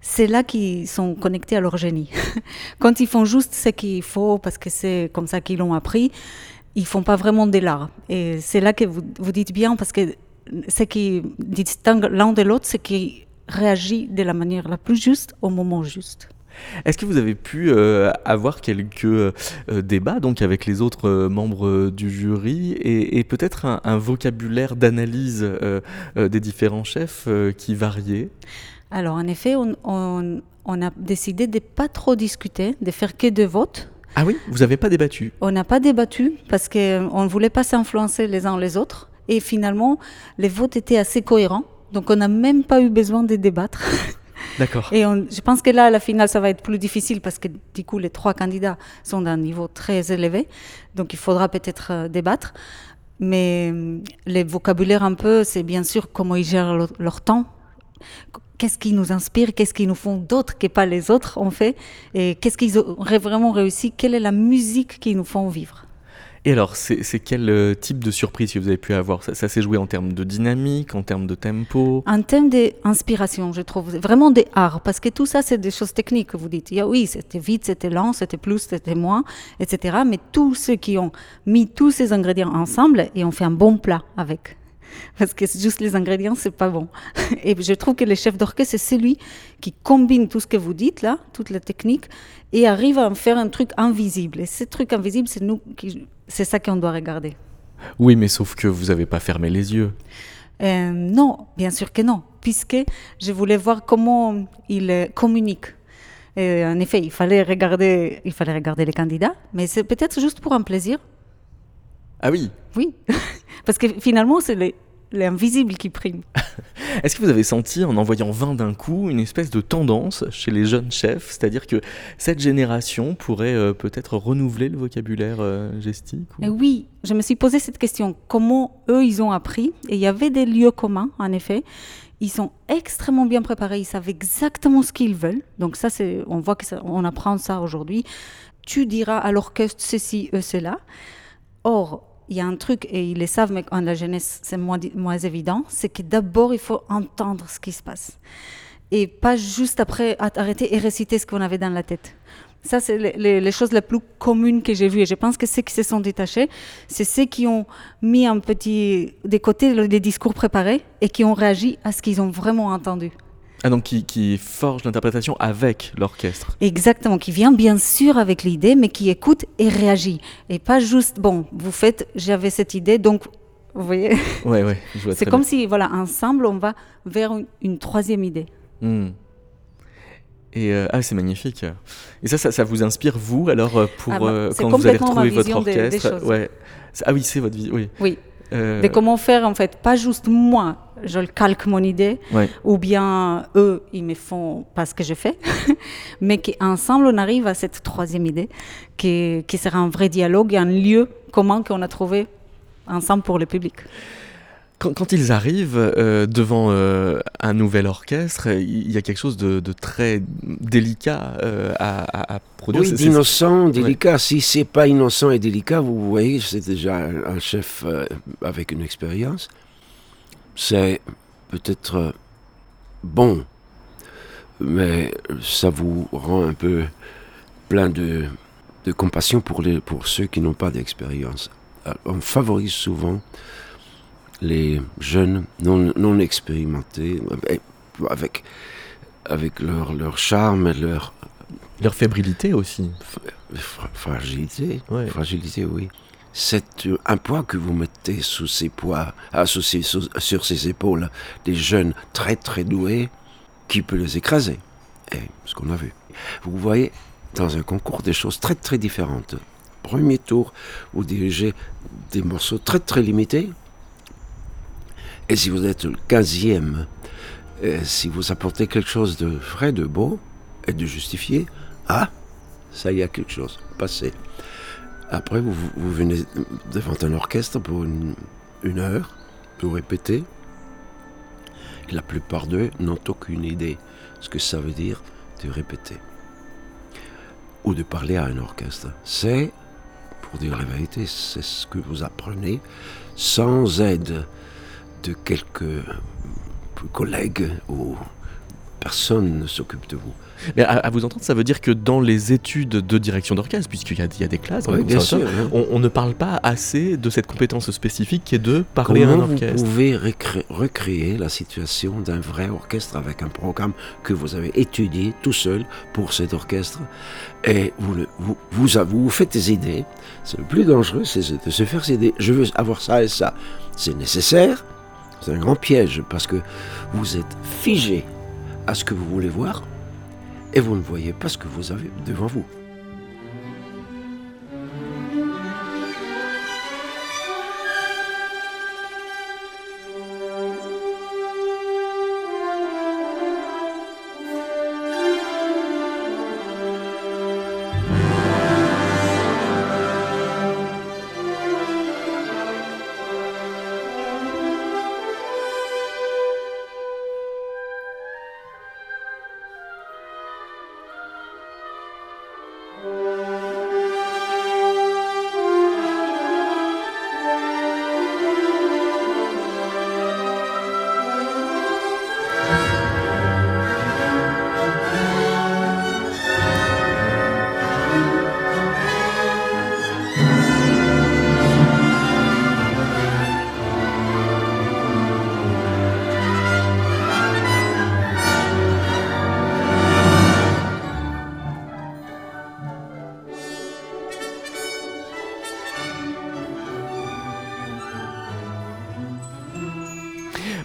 c'est là qu'ils sont connectés à leur génie. quand ils font juste ce qu'il faut parce que c'est comme ça qu'ils l'ont appris, ils font pas vraiment de l'art. Et c'est là que vous, vous dites bien parce que ce qui distingue l'un de l'autre, c'est qu'ils réagit de la manière la plus juste au moment juste. Est-ce que vous avez pu euh, avoir quelques euh, débats donc avec les autres euh, membres du jury et, et peut-être un, un vocabulaire d'analyse des différents chefs qui variait Alors, en effet, on, on- on a décidé de pas trop discuter, de faire que deux votes. Ah oui, vous n'avez pas débattu? On n'a pas débattu parce qu'on ne voulait pas s'influencer les uns les autres. Et finalement, les votes étaient assez cohérents. Donc, on n'a même pas eu besoin de débattre. D'accord. Et je pense que là, à la finale, ça va être plus difficile parce que du coup, les trois candidats sont d'un niveau très élevé. Donc, il faudra peut-être euh, débattre. Mais euh, les vocabulaires un peu, c'est bien sûr comment ils gèrent leur, temps. Qu'est-ce qui nous inspire Qu'est-ce qu'ils nous font d'autres que pas les autres ont fait Et qu'est-ce qu'ils auraient vraiment réussi? Quelle est la musique qu'ils nous font vivre? Et alors, c'est quel euh, type de surprise que vous avez pu avoir? Ça, ça s'est joué en termes de dynamique, en termes de tempo? En termes d'inspiration, je trouve vraiment des arts, parce que tout ça, c'est des choses techniques que vous dites. Oui, c'était vite, c'était lent, c'était plus, c'était moins, etc. Mais tous ceux qui ont mis tous ces ingrédients ensemble et ont fait un bon plat avec. Parce que juste les ingrédients, c'est pas bon. Et je trouve que le chef d'orchestre, c'est celui qui combine tout ce que vous dites là, toutes les techniques, et arrive à en faire un truc invisible. Et ce truc invisible, c'est nous, qui- c'est ça qu'on doit regarder. Oui, mais sauf que vous n'avez pas fermé les yeux. Euh, non, bien sûr que non, puisque je voulais voir comment ils euh, communiquent. Et en effet, il fallait regarder, il fallait regarder les candidats, mais c'est peut-être juste pour un plaisir. Ah oui Oui, parce que finalement, c'est les- l'invisible qui prime. Est-ce que vous avez senti, en envoyant 20 d'un coup, une espèce de tendance chez les jeunes chefs? C'est-à-dire que cette génération pourrait euh, peut-être renouveler le vocabulaire euh, gestique ou- Et oui, je me suis posé cette question. Comment eux, ils ont appris? Et il y avait des lieux communs, en effet. Ils sont extrêmement bien préparés. Ils savent exactement ce qu'ils veulent. Donc ça, c'est, on voit que ça- on apprend ça aujourd'hui. Tu diras à l'orchestre ceci, eux, cela. Or, il y a un truc, et ils le savent, mais en la jeunesse, c'est moins, évident, c'est que d'abord, il faut entendre ce qui se passe. Et pas juste après arrêter et réciter ce qu'on avait dans la tête. Ça, c'est les, les- choses les plus communes que j'ai vues. Et je pense que ceux qui se sont détachés, c'est ceux qui ont mis un petit des côtés les discours préparés et qui ont réagi à ce qu'ils ont vraiment entendu. Ah donc qui, qui forge l'interprétation avec l'orchestre. Exactement, qui vient bien sûr avec l'idée, mais qui écoute et réagit. Et pas juste, bon, vous faites, j'avais cette idée, donc, vous voyez, Ouais, ouais, je vois c'est comme bien. si, voilà, ensemble, on va vers une, une troisième idée. Hmm. Et euh, ah, c'est magnifique. Et ça, ça, ça vous inspire vous alors euh, pour Ah bah, euh, quand vous allez retrouver votre vision des- des orchestre? ouais. Ah oui, c'est votre vie. Oui. Oui. Euh, De comment faire, en fait, pas juste moi, je le calque mon idée, Ouais. ou bien eux, ils me font pas ce que je fais, mais qu'ensemble, on arrive à cette troisième idée, qui, qui sera un vrai dialogue et un lieu commun qu'on a trouvé ensemble pour le public. Quand, quand ils arrivent euh, devant euh, un nouvel orchestre, il y a quelque chose de, de très délicat euh, à, produire. Oui, d'innocent, délicat. Si c'est pas innocent et délicat, vous voyez, c'est déjà un, un chef avec une expérience. C'est peut-être bon, mais ça vous rend un peu plein de, de compassion pour, les, pour ceux qui n'ont pas d'expérience. On favorise souvent les jeunes non, non expérimentés, euh, avec, avec leur, leur charme et leur Leur fébrilité aussi. Fra- fragilité, Ouais. fragilité, oui. C'est un poids que vous mettez sous ces poids, sous- sur ces épaules des jeunes très très doués qui peut les écraser. Et ce qu'on a vu. Vous voyez dans un concours des choses très très différentes. Premier tour, vous dirigez des morceaux très très limités. Et si vous êtes le 15e, euh, si vous apportez quelque chose de vrai, de beau et de justifié, ah, ça y a quelque chose, passé. Après, vous, vous- vous venez devant un orchestre pour une, heure, pour répéter. Et la plupart d'eux n'ont aucune idée ce que ça veut dire de répéter. Ou de parler à un orchestre. C'est, pour dire la vérité, c'est ce que vous apprenez sans aide de quelques collègues ou personne ne s'occupe de vous. Mais à, à vous entendre, ça veut dire que dans les études de direction d'orchestre, puisqu'il y, a- il y a des classes, Oui, bien sûr. hein. on, on ne parle pas assez de cette compétence spécifique qui est de parler à un Comment vous orchestre. pouvez recré- recréer la situation d'un vrai orchestre avec un programme que vous avez étudié tout seul pour cet orchestre? Et vous, le- vous, vous, a- vous faites des idées. C'est le plus dangereux, c'est de se faire ses idées. Je veux avoir ça et ça. C'est nécessaire. C'est un grand piège parce que vous êtes figé à ce que vous voulez voir et vous ne voyez pas ce que vous avez devant vous.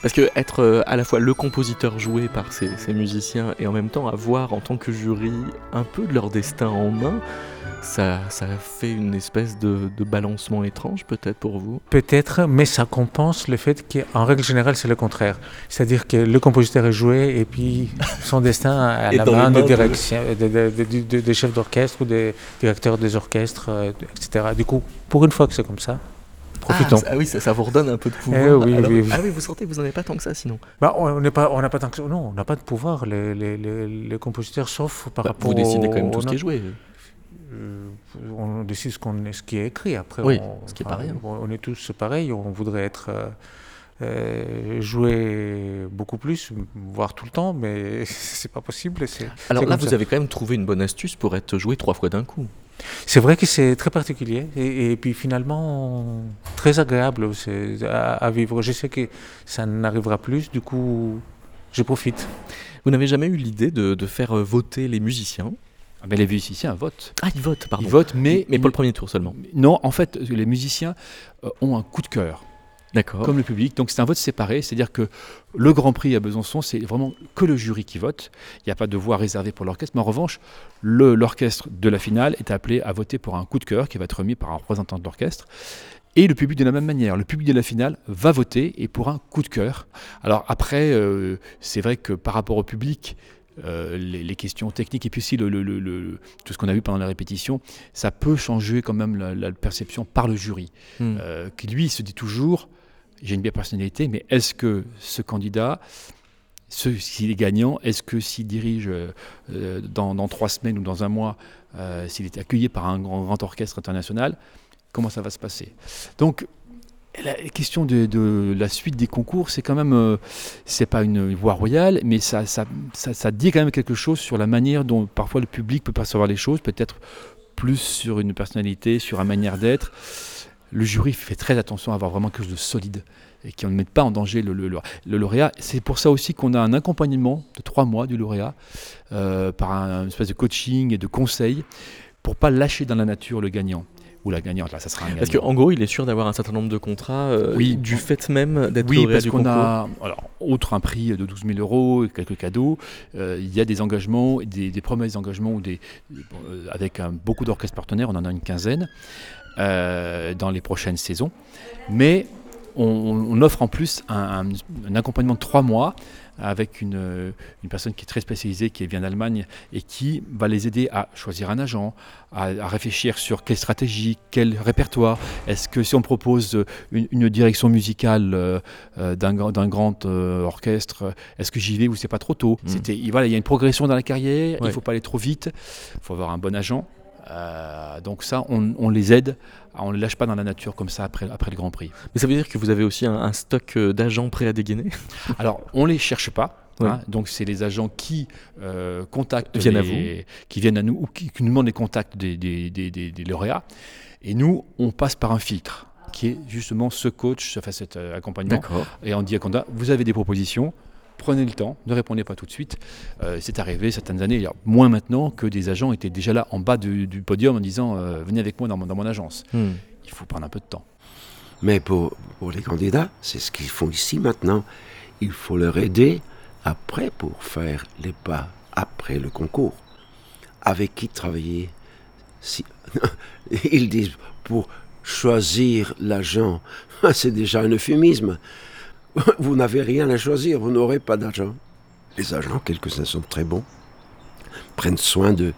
Parce que être euh, à la fois le compositeur joué par ces, ces musiciens et en même temps avoir en tant que jury un peu de leur destin en main, ça, ça fait une espèce de, de balancement étrange peut-être pour vous? Peut-être, mais ça compense le fait qu'en règle générale, c'est le contraire. C'est-à-dire que le compositeur est joué et puis son destin à la main de- de, des chefs d'orchestre ou des directeurs des orchestres, euh, etc. Du coup, pour une fois que c'est comme ça, profitons. Ah, ah oui, ça, ça vous redonne un peu de pouvoir. Eh oui, Alors- oui, oui. Ah oui, vous sentez que vous n'en avez pas tant que ça sinon. Bah, on n'est pas, on n'a pas tant que ça- non, on n'a pas de pouvoir. Les, les, les, les compositeurs, sauf par Bah, rapport vous décidez quand même tout ce qui est joué. Euh, on décide ce, qu'on est, ce qui est écrit. Après, Oui, on, ce qui est rien. on- on est tous pareils. On voudrait être euh, euh, joué beaucoup plus, voire tout le temps, mais c'est pas possible. Alors là, vous ça. avez quand même trouvé une bonne astuce pour être joué trois fois d'un coup. C'est vrai que c'est très particulier et, et puis finalement très agréable à, à vivre. Je sais que ça n'arrivera plus, du coup, je profite. Vous n'avez jamais eu l'idée de, de faire euh, voter les musiciens? Ah, Mais les musiciens votent. Ah, ils votent, pardon. Ils votent, mais, mais pour le premier tour seulement. Non, en fait, les musiciens euh, ont un coup de cœur. D'accord. comme le public. Donc c'est un vote séparé, c'est-à-dire que le Grand Prix à Besançon, c'est vraiment que le jury qui vote. Il n'y a pas de voix réservée pour l'orchestre, mais en revanche, l'orchestre de la finale est appelé à voter pour un coup de cœur qui va être remis par un représentant de l'orchestre. Et le public de la même manière. Le public de la finale va voter et pour un coup de cœur. Alors après, euh, c'est vrai que par rapport au public, euh, les, les questions techniques et puis aussi le, le- le- le- tout ce qu'on a vu pendant la répétition, ça peut changer quand même la, la perception par le jury Hmm. euh, qui lui se dit toujours j'ai une belle personnalité, mais est-ce que ce candidat, s'il est gagnant, est-ce que s'il dirige euh, dans, trois semaines ou dans un mois, euh, s'il est accueilli par un grand, orchestre international, comment ça va se passer? Donc, la question de, la suite des concours, c'est quand même, euh, c'est pas une voie royale, mais ça dit quand même quelque chose sur la manière dont parfois le public peut percevoir les choses, peut-être plus sur une personnalité, sur une manière d'être le jury fait très attention à avoir vraiment quelque chose de solide et qui ne mette pas en danger le, le- le- lauréat. C'est pour ça aussi qu'on a un accompagnement de trois mois du lauréat euh, par un, une espèce de coaching et de conseil pour pas lâcher dans la nature le gagnant ou la gagnante. Là, ça sera un Parce qu'en gros, il est sûr d'avoir un certain nombre de contrats euh, Oui. du fait même d'être Oui, lauréat parce du concours. a, alors, outre un prix de 12 000 euros et quelques cadeaux, euh, il y a des engagements, des, des promesses d'engagement ou des, euh, avec un- beaucoup d'orchestres partenaires, on en a une quinzaine euh, dans les prochaines saisons. Mais on, on offre en plus un, un- un accompagnement de trois mois avec une, une personne qui est très spécialisée, qui vient d'Allemagne et qui va les aider à choisir un agent, à, à réfléchir sur quelle stratégie, quel répertoire. Est-ce que si on propose une, une direction musicale euh, euh, d'un grand, d'un grand, euh, orchestre, est-ce que j'y vais ou c'est pas trop tôt? Mm. C'était, voilà, Il y a une progression dans la carrière, il ne faut pas aller trop vite, il faut avoir un bon agent. Euh, donc ça, on, on les aide, on ne les lâche pas dans la nature comme ça après, après le Grand Prix. Mais ça veut dire que vous avez aussi un, un stock euh, d'agents prêts à dégainer? Alors, on les cherche pas. Ouais. hein. donc, c'est les agents qui euh, contactent, Viennent à les- qui viennent à nous ou qui, qui nous demandent les contacts des, des- des- des- des lauréats. Et nous, on passe par un filtre qui est justement ce coach, ce- enfin, cet accompagnement. D'accord. Et on dit à candidat, vous avez des propositions, prenez le temps, ne répondez pas tout de suite. Euh, c'est arrivé certaines années, il y a moins maintenant, que des agents étaient déjà là en bas du, du podium en disant, euh, venez avec moi dans mon, dans mon agence. Hmm. Il faut prendre un peu de temps. Mais pour, pour les candidats, c'est ce qu'ils font ici maintenant. Il faut leur aider après pour faire les pas après le concours. Avec qui travailler si... Ils disent pour choisir l'agent. C'est déjà un euphémisme. Vous n'avez rien à choisir, vous n'aurez pas d'agent. Les agents, quelques-uns sont très bons, prennent soin de,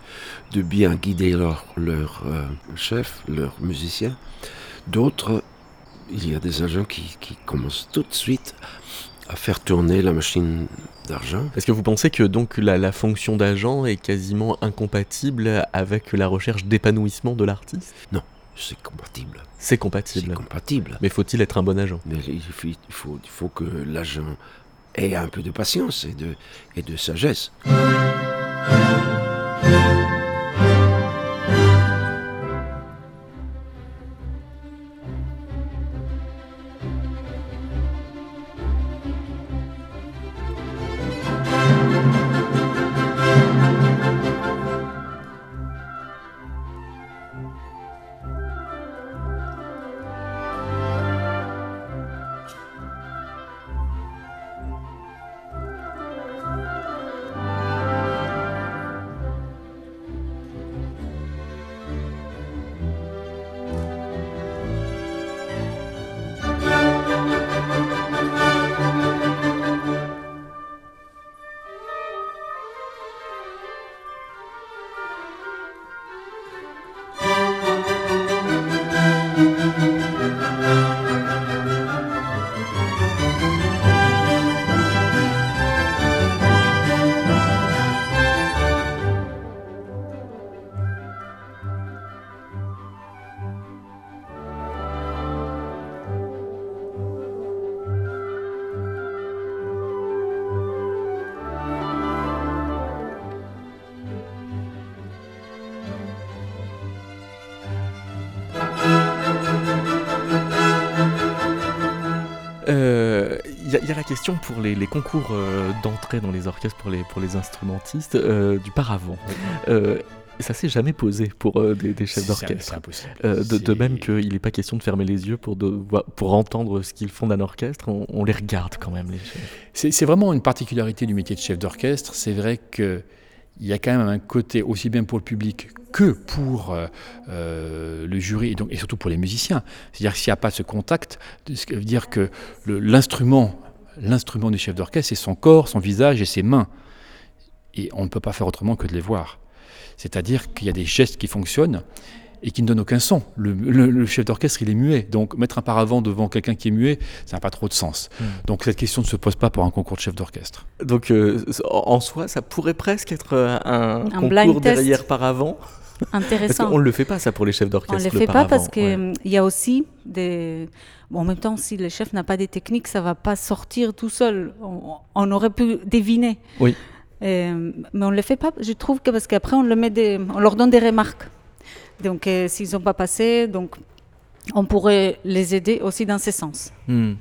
de bien guider leur, leur euh, chef, leur musicien. D'autres il y a des agents qui, qui commencent tout de suite à faire tourner la machine d'argent. Est-ce que vous pensez que donc la, la fonction d'agent est quasiment incompatible avec la recherche d'épanouissement de l'artiste? C'est compatible. C'est compatible. C'est compatible. Mais faut-il être un bon agent? Il faut, il faut que l'agent ait un peu de patience et de, et de sagesse. Question pour les, les concours euh, d'entrée dans les orchestres pour les, pour les instrumentistes euh, du paravent. Euh, ça s'est jamais posé pour euh, des, des chefs d'orchestre. impossible. Euh, de, de même qu'il n'est pas question de fermer les yeux pour, de, pour entendre ce qu'ils font d'un orchestre, on, on les regarde quand même. C'est vraiment une particularité du métier de chef d'orchestre. C'est vrai qu'il y a quand même un côté, aussi bien pour le public que pour euh, le jury, et, donc, et surtout pour les musiciens. C'est-à-dire que s'il n'y a pas ce contact, qui veut dire que l'instrument, l'instrument du chef d'orchestre, c'est son corps, son visage et ses mains. Et on ne peut pas faire autrement que de les voir. C'est-à-dire qu'il y a des gestes qui fonctionnent et qui ne donnent aucun son. Le, le- le chef d'orchestre, il est muet. Donc mettre un paravent devant quelqu'un qui est muet, ça n'a pas trop de sens. Hmm. Donc cette question ne se pose pas pour un concours de chef d'orchestre. Donc euh, en soi, ça pourrait presque être euh, un, Un concours blind test. derrière par Parce Intéressant. qu'on ne le fait pas ça pour les chefs On d'orchestre. ne le fait pas parce qu'il ouais. y a aussi des. Bon, en même temps, si le chef n'a pas des techniques, ça va pas sortir tout seul. On, on aurait pu deviner. Oui. Euh, mais on ne le fait pas, je trouve que parce qu'après, on, le met des, on leur donne des remarques. Donc, euh, s'ils n'ont pas passé, donc, on pourrait les aider aussi dans ce sens. Hmm.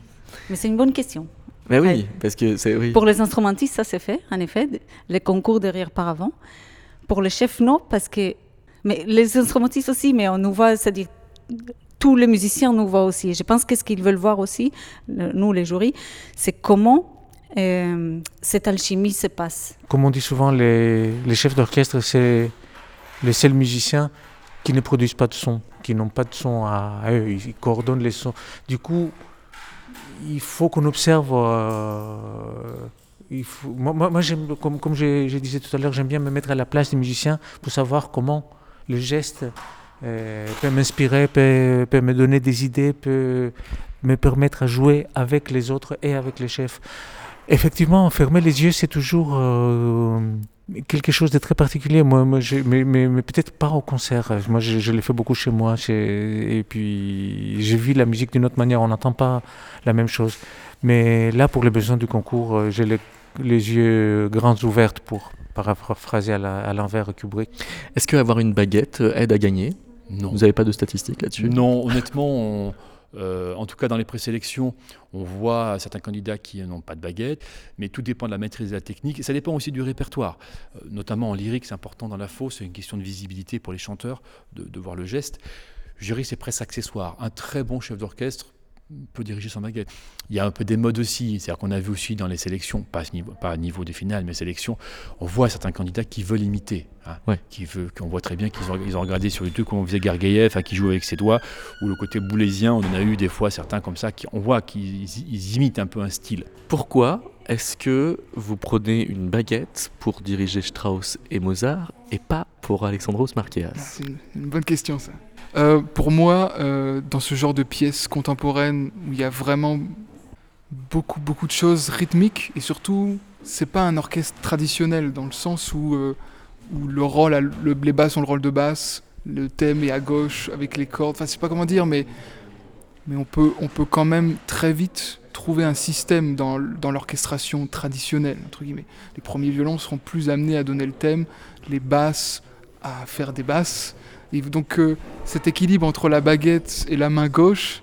Mais c'est une bonne question. Mais oui, parce que c'est oui. Pour les instrumentistes, ça c'est fait, en effet, les concours derrière par avant. Pour les chefs, non, parce que. Les instrumentistes aussi, mais on nous voit, c'est-à-dire. Tous les musiciens nous voient aussi. Je pense que ce qu'ils veulent voir aussi, nous les jurys, c'est comment euh, cette alchimie se passe. Comme on dit souvent, les, chefs d'orchestre, c'est les seuls musiciens qui ne produisent pas de son, qui n'ont pas de son à, eux, ils coordonnent les sons. Du coup, il faut qu'on observe. euh, moi, comme, je disais tout à l'heure, j'aime bien me mettre à la place des musiciens pour savoir comment le geste euh, peut m'inspirer, peut, me donner des idées, peut me permettre à jouer avec les autres et avec les chefs. Effectivement, fermer les yeux, c'est toujours euh, quelque chose de très particulier. Moi, moi je- mais, mais- peut-être pas au concert. Moi, je, je l'ai fait beaucoup chez moi. et puis, j'ai vu la musique d'une autre manière. On n'entend pas la même chose. Mais là, pour les besoins du concours, euh, j'ai les, les yeux grands ouverts pour paraphraser à l'envers Kubrick. Est-ce qu'avoir une baguette euh, aide à gagner? Non. Vous n'avez pas de statistiques là-dessus? Non, honnêtement, on- euh, en tout cas dans les présélections, on voit certains candidats qui n'ont pas de baguette, mais tout dépend de la maîtrise de la technique. Et ça dépend aussi du répertoire. Euh, notamment en lyrique, c'est important dans la faux, c'est une question de visibilité pour les chanteurs, de, de voir le geste. Jury, c'est presque accessoire. Un très bon chef d'orchestre peut diriger sans baguette. Il y a un peu des modes aussi, c'est-à-dire qu'on a vu aussi dans les sélections, pas à, ce niveau, pas à niveau des finales, mais sélections, on voit certains candidats qui veulent imiter, hein, Ouais. qui veut, qu'on voit très bien qu'ils ont, ils ont regardé sur YouTube comment on faisait Gargayev, hein, qui joue avec ses doigts, ou le côté boulésien, on en a eu des fois certains comme ça, qui, on voit qu'ils ils imitent un peu un style. Pourquoi est-ce que vous prenez une baguette pour diriger Strauss et Mozart et pas pour Alexandros Marquez? C'est une, une bonne question ça. Euh, pour moi, euh, dans ce genre de pièces contemporaines où il y a vraiment beaucoup beaucoup de choses rythmiques et surtout c'est pas un orchestre traditionnel dans le sens où, euh, le rôle, les basses ont le rôle de basse, le thème est à gauche avec les cordes. Enfin, je sais pas comment dire, mais mais on peut on peut quand même très vite trouver un système dans, dans l'orchestration traditionnelle entre guillemets. Les premiers violons seront plus amenés à donner le thème, les basses à faire des basses. Donc euh, cet équilibre entre la baguette et la main gauche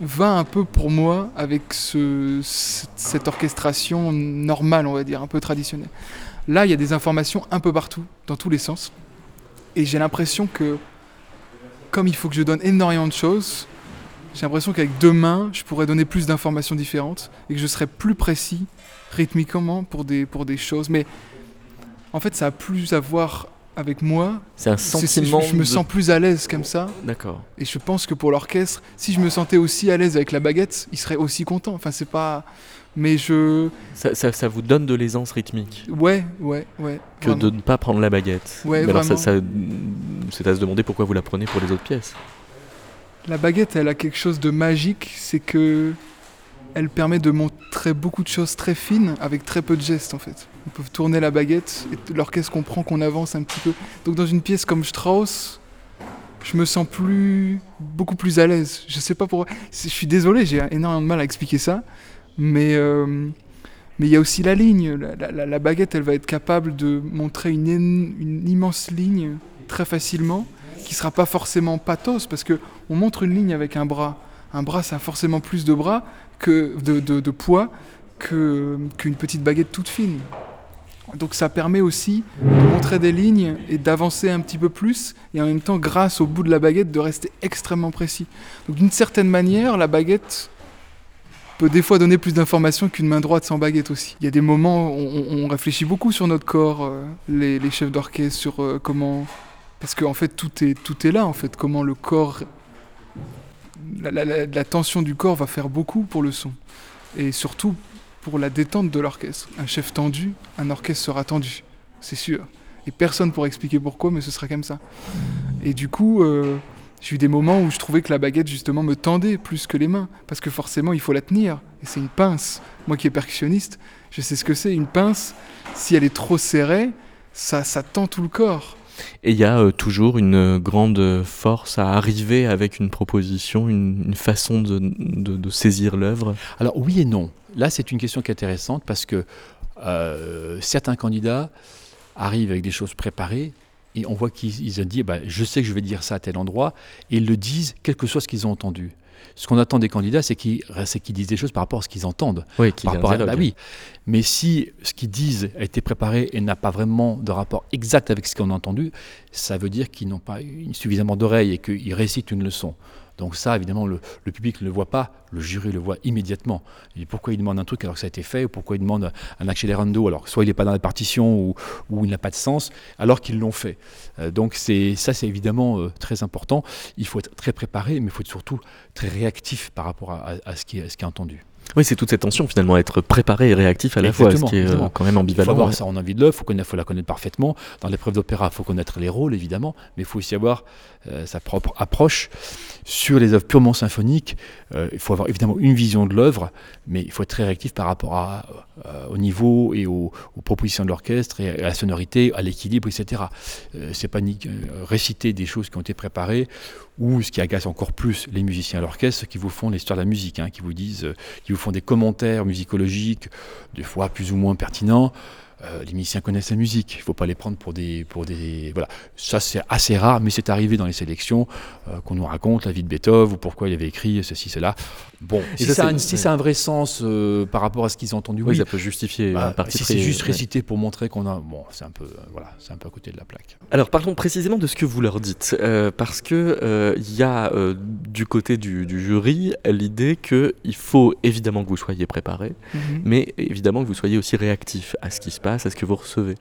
va un peu pour moi avec cette orchestration normale, on va dire, un peu traditionnelle. Là, il y a des informations un peu partout, dans tous les sens. Et j'ai l'impression que, comme il faut que je donne énormément de choses, j'ai l'impression qu'avec deux mains, je pourrais donner plus d'informations différentes et que je serais plus précis rythmiquement pour des, pour des choses. Mais en fait, ça a plus à voir avec moi. C'est un sentiment. je, je me de- sens plus à l'aise comme ça. D'accord. Et je pense que pour l'orchestre, si je me sentais aussi à l'aise avec la baguette, il serait aussi content. Enfin, c'est pas. Mais je. Ça, ça- ça vous donne de l'aisance rythmique Ouais, ouais, ouais. que vraiment. de ne pas prendre la baguette. Ouais, Mais alors ça- c'est à se demander pourquoi vous la prenez pour les autres pièces. La baguette, elle a quelque chose de magique, c'est que. Elle permet de montrer beaucoup de choses très fines avec très peu de gestes en fait. On peut tourner la baguette et l'orchestre comprend qu'on avance un petit peu. Donc dans une pièce comme Strauss, je me sens plus beaucoup plus à l'aise. Je sais pas pourquoi. Je suis désolé, j'ai énormément de mal à expliquer ça, mais euh, mais il y a aussi la ligne. La, baguette, elle va être capable de montrer une, immense ligne très facilement, qui sera pas forcément pathos parce que on montre une ligne avec un bras, Un bras, ça a forcément plus de bras que de, de- de poids qu'une petite baguette toute fine. Donc ça permet aussi de montrer des lignes et d'avancer un petit peu plus, et en même temps, grâce au bout de la baguette, de rester extrêmement précis. Donc d'une certaine manière, la baguette peut des fois donner plus d'informations qu'une main droite sans baguette aussi. Il y a des moments où on, on réfléchit beaucoup sur notre corps, euh, les, les chefs d'orchestre, sur euh, comment... Parce qu'en fait, tout est, tout est là, en fait, comment le corps... La, tension du corps va faire beaucoup pour le son. Et surtout pour la détente de l'orchestre. Un chef tendu, un orchestre sera tendu, c'est sûr. Et personne pourra expliquer pourquoi, mais ce sera comme ça. Et du coup, euh, j'ai eu des moments où je trouvais que la baguette, justement, me tendait plus que les mains. Parce que forcément, il faut la tenir. Et c'est une pince. Moi qui est percussionniste, je sais ce que c'est. Une pince, si elle est trop serrée, ça, ça tend tout le corps. Et il y a euh, toujours une euh, grande force à arriver avec une proposition, une, façon de, saisir l'œuvre. Alors oui et non. Là, c'est une question qui est intéressante parce que euh, certains candidats arrivent avec des choses préparées et on voit qu'ils ils ont dit, bah, je sais que je vais dire ça à tel endroit, et ils le disent, quel que soit ce qu'ils ont entendu. Ce qu'on attend des candidats, c'est qu'ils disent des choses par rapport à ce qu'ils entendent. Oui, Par rapport à- bah oui. Mais si ce qu'ils disent a été préparé et n'a pas vraiment de rapport exact avec ce qu'on a entendu, ça veut dire qu'ils n'ont pas suffisamment d'oreilles et qu'ils récitent une leçon. Donc ça, évidemment, le, public ne le voit pas, le jury le voit immédiatement. Et pourquoi il demande un truc alors que ça a été fait, ou pourquoi il demande un accélérando alors que soit il n'est pas dans la partition ou, il n'a pas de sens, alors qu'ils l'ont fait. Euh, donc c'est ça, c'est évidemment euh, très important. Il faut être très préparé, mais il faut être surtout très réactif par rapport à ce qui est entendu. Oui, c'est toute cette tension finalement, être préparé et réactif à la fois, ce Exactement, qui est euh, exactement. quand même Il faut ambivalent. avoir ça en envie de l'œuvre, il faut, la connaître parfaitement. Dans l'épreuve d'opéra, il faut connaître les rôles, évidemment, mais il faut aussi avoir euh, sa propre approche. Sur les œuvres purement symphoniques, euh, il faut avoir évidemment une vision de l'œuvre, mais il faut être très réactif par rapport à, euh, au niveau et aux, aux propositions de l'orchestre, et à la sonorité, à l'équilibre, etc. C'est pas ni, réciter des choses qui ont été préparées, ou ce qui agace encore plus les musiciens à l'orchestre, qui vous font l'histoire de la musique, hein, qui vous disent, qui vous font des commentaires musicologiques, des fois plus ou moins pertinents. Euh, les musiciens connaissent la musique, il ne faut pas les prendre pour des, pour des... Voilà, ça c'est assez rare, mais c'est arrivé dans les sélections euh, qu'on nous raconte la vie de Beethoven ou pourquoi il avait écrit ceci, cela. Bon, si, ça, ça, a c'est- un, si ouais. ça a un vrai sens euh, par rapport à ce qu'ils ont entendu, Oui, oui. ça peut justifier Bah, si c'est juste ouais. récité pour montrer qu'on a... Bon, c'est un, peu, euh, voilà, c'est un peu à côté de la plaque. Alors parlons précisément de ce que vous leur dites, euh, parce que euh, il y a euh, du côté du, du jury l'idée que il faut évidemment que vous soyez préparé, Mhm, mais évidemment que vous soyez aussi réactif à ce qui se passe, à ce que vous recevez.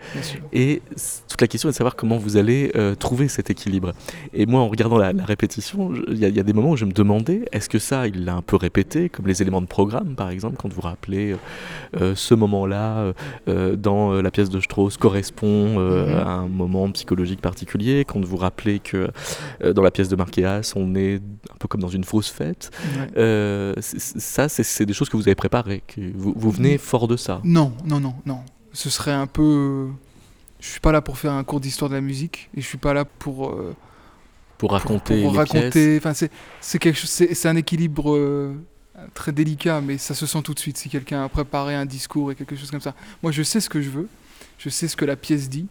Et toute la question est de savoir comment vous allez euh, trouver cet équilibre. Et moi, en regardant la, la répétition, il y, a- il y a des moments où je me demandais, est-ce que ça, il l'a un peu répété, comme les éléments de programme, par exemple, quand vous rappelez euh, euh, ce moment-là euh, dans la pièce de Strauss correspond Mhm. à un moment psychologique particulier, quand vous rappelez que dans la pièce de Marquéas, on est un peu comme dans une fausse fête. Ça, c'est- c'est des choses que vous avez préparées, que vous, vous venez fort de ça. Non, non, non, non. Ce serait un peu. Je suis pas là pour faire un cours d'histoire de la musique et je suis pas là pour euh, Pour raconter pour raconter. Enfin, c'est c'est quelque chose. C'est c'est un équilibre euh, très délicat, mais ça se sent tout de suite si quelqu'un a préparé un discours et quelque chose comme ça. Moi, je sais ce que je veux. Je sais ce que la pièce dit.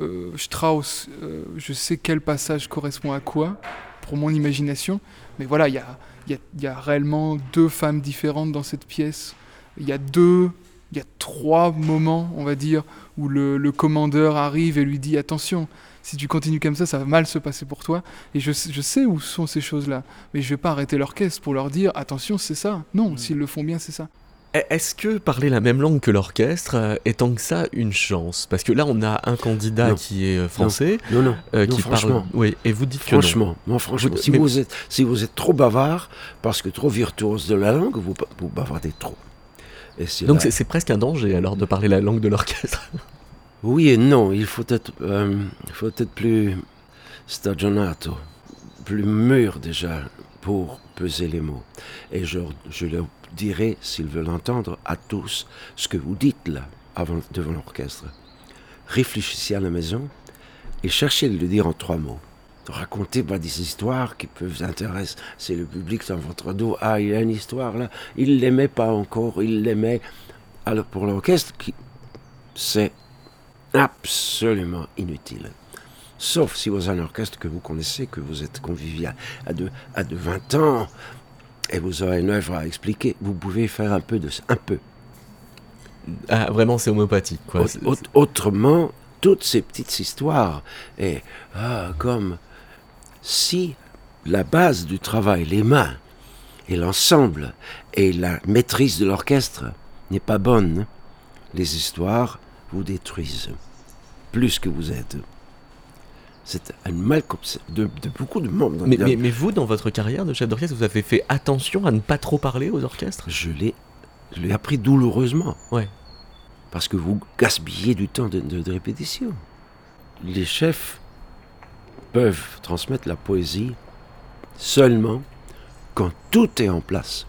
Euh, Strauss, je sais quel passage correspond à quoi pour mon imagination. Mais voilà, il y a, y, a, il y a réellement deux femmes différentes dans cette pièce. Il y a deux, il y a trois moments, on va dire, où le, le commandeur arrive et lui dit attention, si tu continues comme ça, ça va mal se passer pour toi. Et je, sais- je sais où sont ces choses-là, mais je vais pas arrêter l'orchestre pour leur dire attention, c'est ça. Non, s'ils le font bien, c'est ça. E- Est-ce que parler la même langue que l'orchestre euh, est tant que ça une chance? Parce que là, on a un candidat Non. qui est euh, français, Non, non. euh, non, qui parle. franchement. Oui, et vous dites que non. Franchement, moi, franchement, Vous- si, mais- vous êtes, si vous êtes trop bavard, parce que trop virtuose de la langue, vous, vous bavardez trop. Et Donc là- c'est- presque un danger alors de parler la langue de l'orchestre. Oui et non, il faut être, euh, faut être plus stagionato, plus mûr déjà pour peser les mots. Et je, je leur dirai, s'ils veulent entendre, à tous ce que vous dites là, avant, devant l'orchestre. Réfléchissez à la maison et cherchez à le dire en trois mots. Racontez pas des histoires qui peuvent intéresser le public dans votre dos. Ah, il y a une histoire là, il l'aimait pas encore, il l'aimait. Alors pour l'orchestre, c'est absolument inutile. Sauf si vous avez un orchestre que vous connaissez, que vous êtes convivial à de, à de 20 ans. et vous aurez une œuvre à expliquer. Vous pouvez faire un peu de ça, un peu. Ah, vraiment, c'est homéopathique. Quoi. C'est- autrement, toutes ces petites histoires, et ah, comme si la base du travail, les mains, et l'ensemble, et la maîtrise de l'orchestre n'est pas bonne, les histoires vous détruisent plus que vous êtes. C'est un mal de, de beaucoup de membres. dans Mais, mais- mais vous, dans votre carrière de chef d'orchestre, vous avez fait attention à ne pas trop parler aux orchestres? Je l'ai, je l'ai appris douloureusement. Ouais. Parce que vous gaspillez du temps de, de- de répétition. Les chefs peuvent transmettre la poésie seulement quand tout est en place.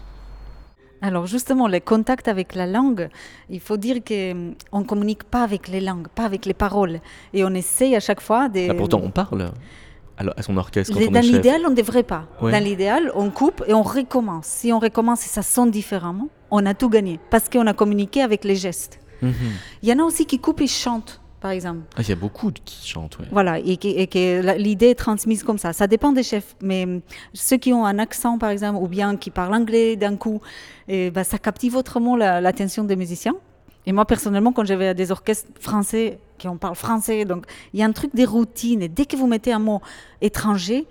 Alors justement, le contact avec la langue, il faut dire qu'on ne communique pas avec les langues, pas avec les paroles. Et on essaye à chaque fois de... Ah, Pourtant, on parle à, à son orchestre quand Les- on Dans l'idéal, on ne devrait pas. Ouais. Dans l'idéal, on coupe et on recommence. Si on recommence et ça sonne différemment, on a tout gagné parce qu'on a communiqué avec les gestes. Mhm. Il y en a aussi qui coupent et chantent, par exemple. Ah, il y a beaucoup de- qui chantent, ouais. Voilà, et que, et que la- l'idée est transmise comme ça. Ça dépend des chefs, mais ceux qui ont un accent, par exemple, ou bien qui parlent anglais d'un coup, et ben, ça captive autrement la- l'attention des musiciens. Et moi, personnellement, quand j'avais des orchestres français qui en parlent français, donc il y a un truc des routines, et dès que vous mettez un mot étranger,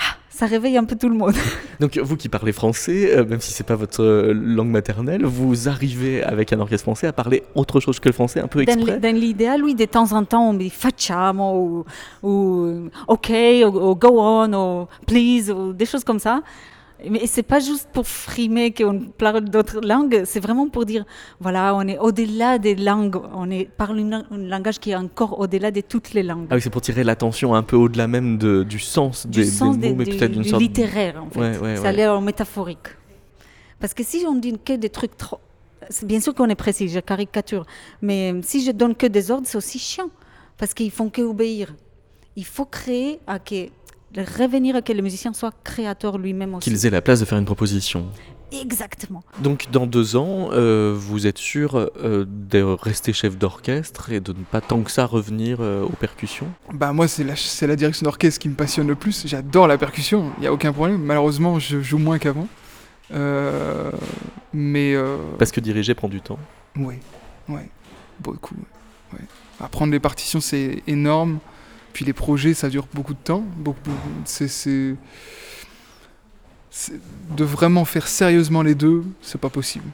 ah, ça réveille un peu tout le monde. Donc vous qui parlez français, euh, même si c'est pas votre euh, langue maternelle, vous arrivez avec un orchestre français à parler autre chose que le français, un peu exprès Dans l'idéal, oui, de temps en temps, on dit facciamo, ou, ou OK, ou, ou go on, ou please, ou des choses comme ça. Mais c'est pas juste pour frimer qu'on parle d'autres langues, c'est vraiment pour dire, voilà, on est au-delà des langues, on est, parle une- un langage qui est encore au-delà de toutes les langues. Ah oui, c'est pour tirer l'attention un peu au-delà même de- du sens du des, sens des des- mots, mais peut-être d'une du sorte... littéraire, en fait. Ouais, ouais, ça ouais. a l'air métaphorique. Parce que si on dit que des trucs trop... Bien sûr qu'on est précis, je caricature. Mais si je donne que des ordres, c'est aussi chiant. Parce qu'ils font que obéir. Il faut créer à que... Revenir à que le musicien soit créateur lui-même aussi. Qu'ils aient la place de faire une proposition. Exactement. Donc dans deux ans, euh, vous êtes sûr euh, de rester chef d'orchestre et de ne pas tant que ça revenir euh, aux percussions? Bah moi c'est la, c'est la direction d'orchestre qui me passionne le plus. J'adore la percussion, il n'y a aucun problème. Malheureusement je joue moins qu'avant. Euh, mais euh, Parce que diriger prend du temps. ouais, ouais, beaucoup. Ouais. Apprendre les partitions c'est énorme. Puis les projets ça dure beaucoup de temps. Beaucoup, c'est, de vraiment faire sérieusement les deux, c'est pas possible.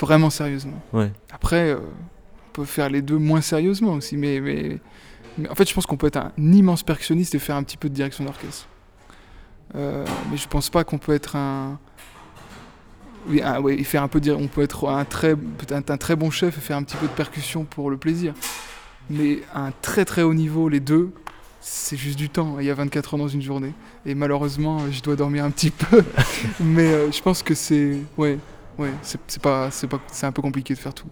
Vraiment sérieusement. Ouais. Après, euh, on peut faire les deux moins sérieusement aussi, mais, mais, mais en fait, je pense qu'on peut être un immense percussionniste et faire un petit peu de direction d'orchestre. Euh, mais je pense pas qu'on peut être un. Oui, un- ouais, et faire un peu dire, on peut être un très, peut-être un très bon chef et faire un petit peu de percussion pour le plaisir. Mais à un très très haut niveau, les deux, c'est juste du temps. Il y a 24 heures dans une journée. Et malheureusement, je dois dormir un petit peu. mais euh, je pense que c'est. Ouais, ouais, c'est pas, c'est pas, c'est un peu compliqué de faire tout.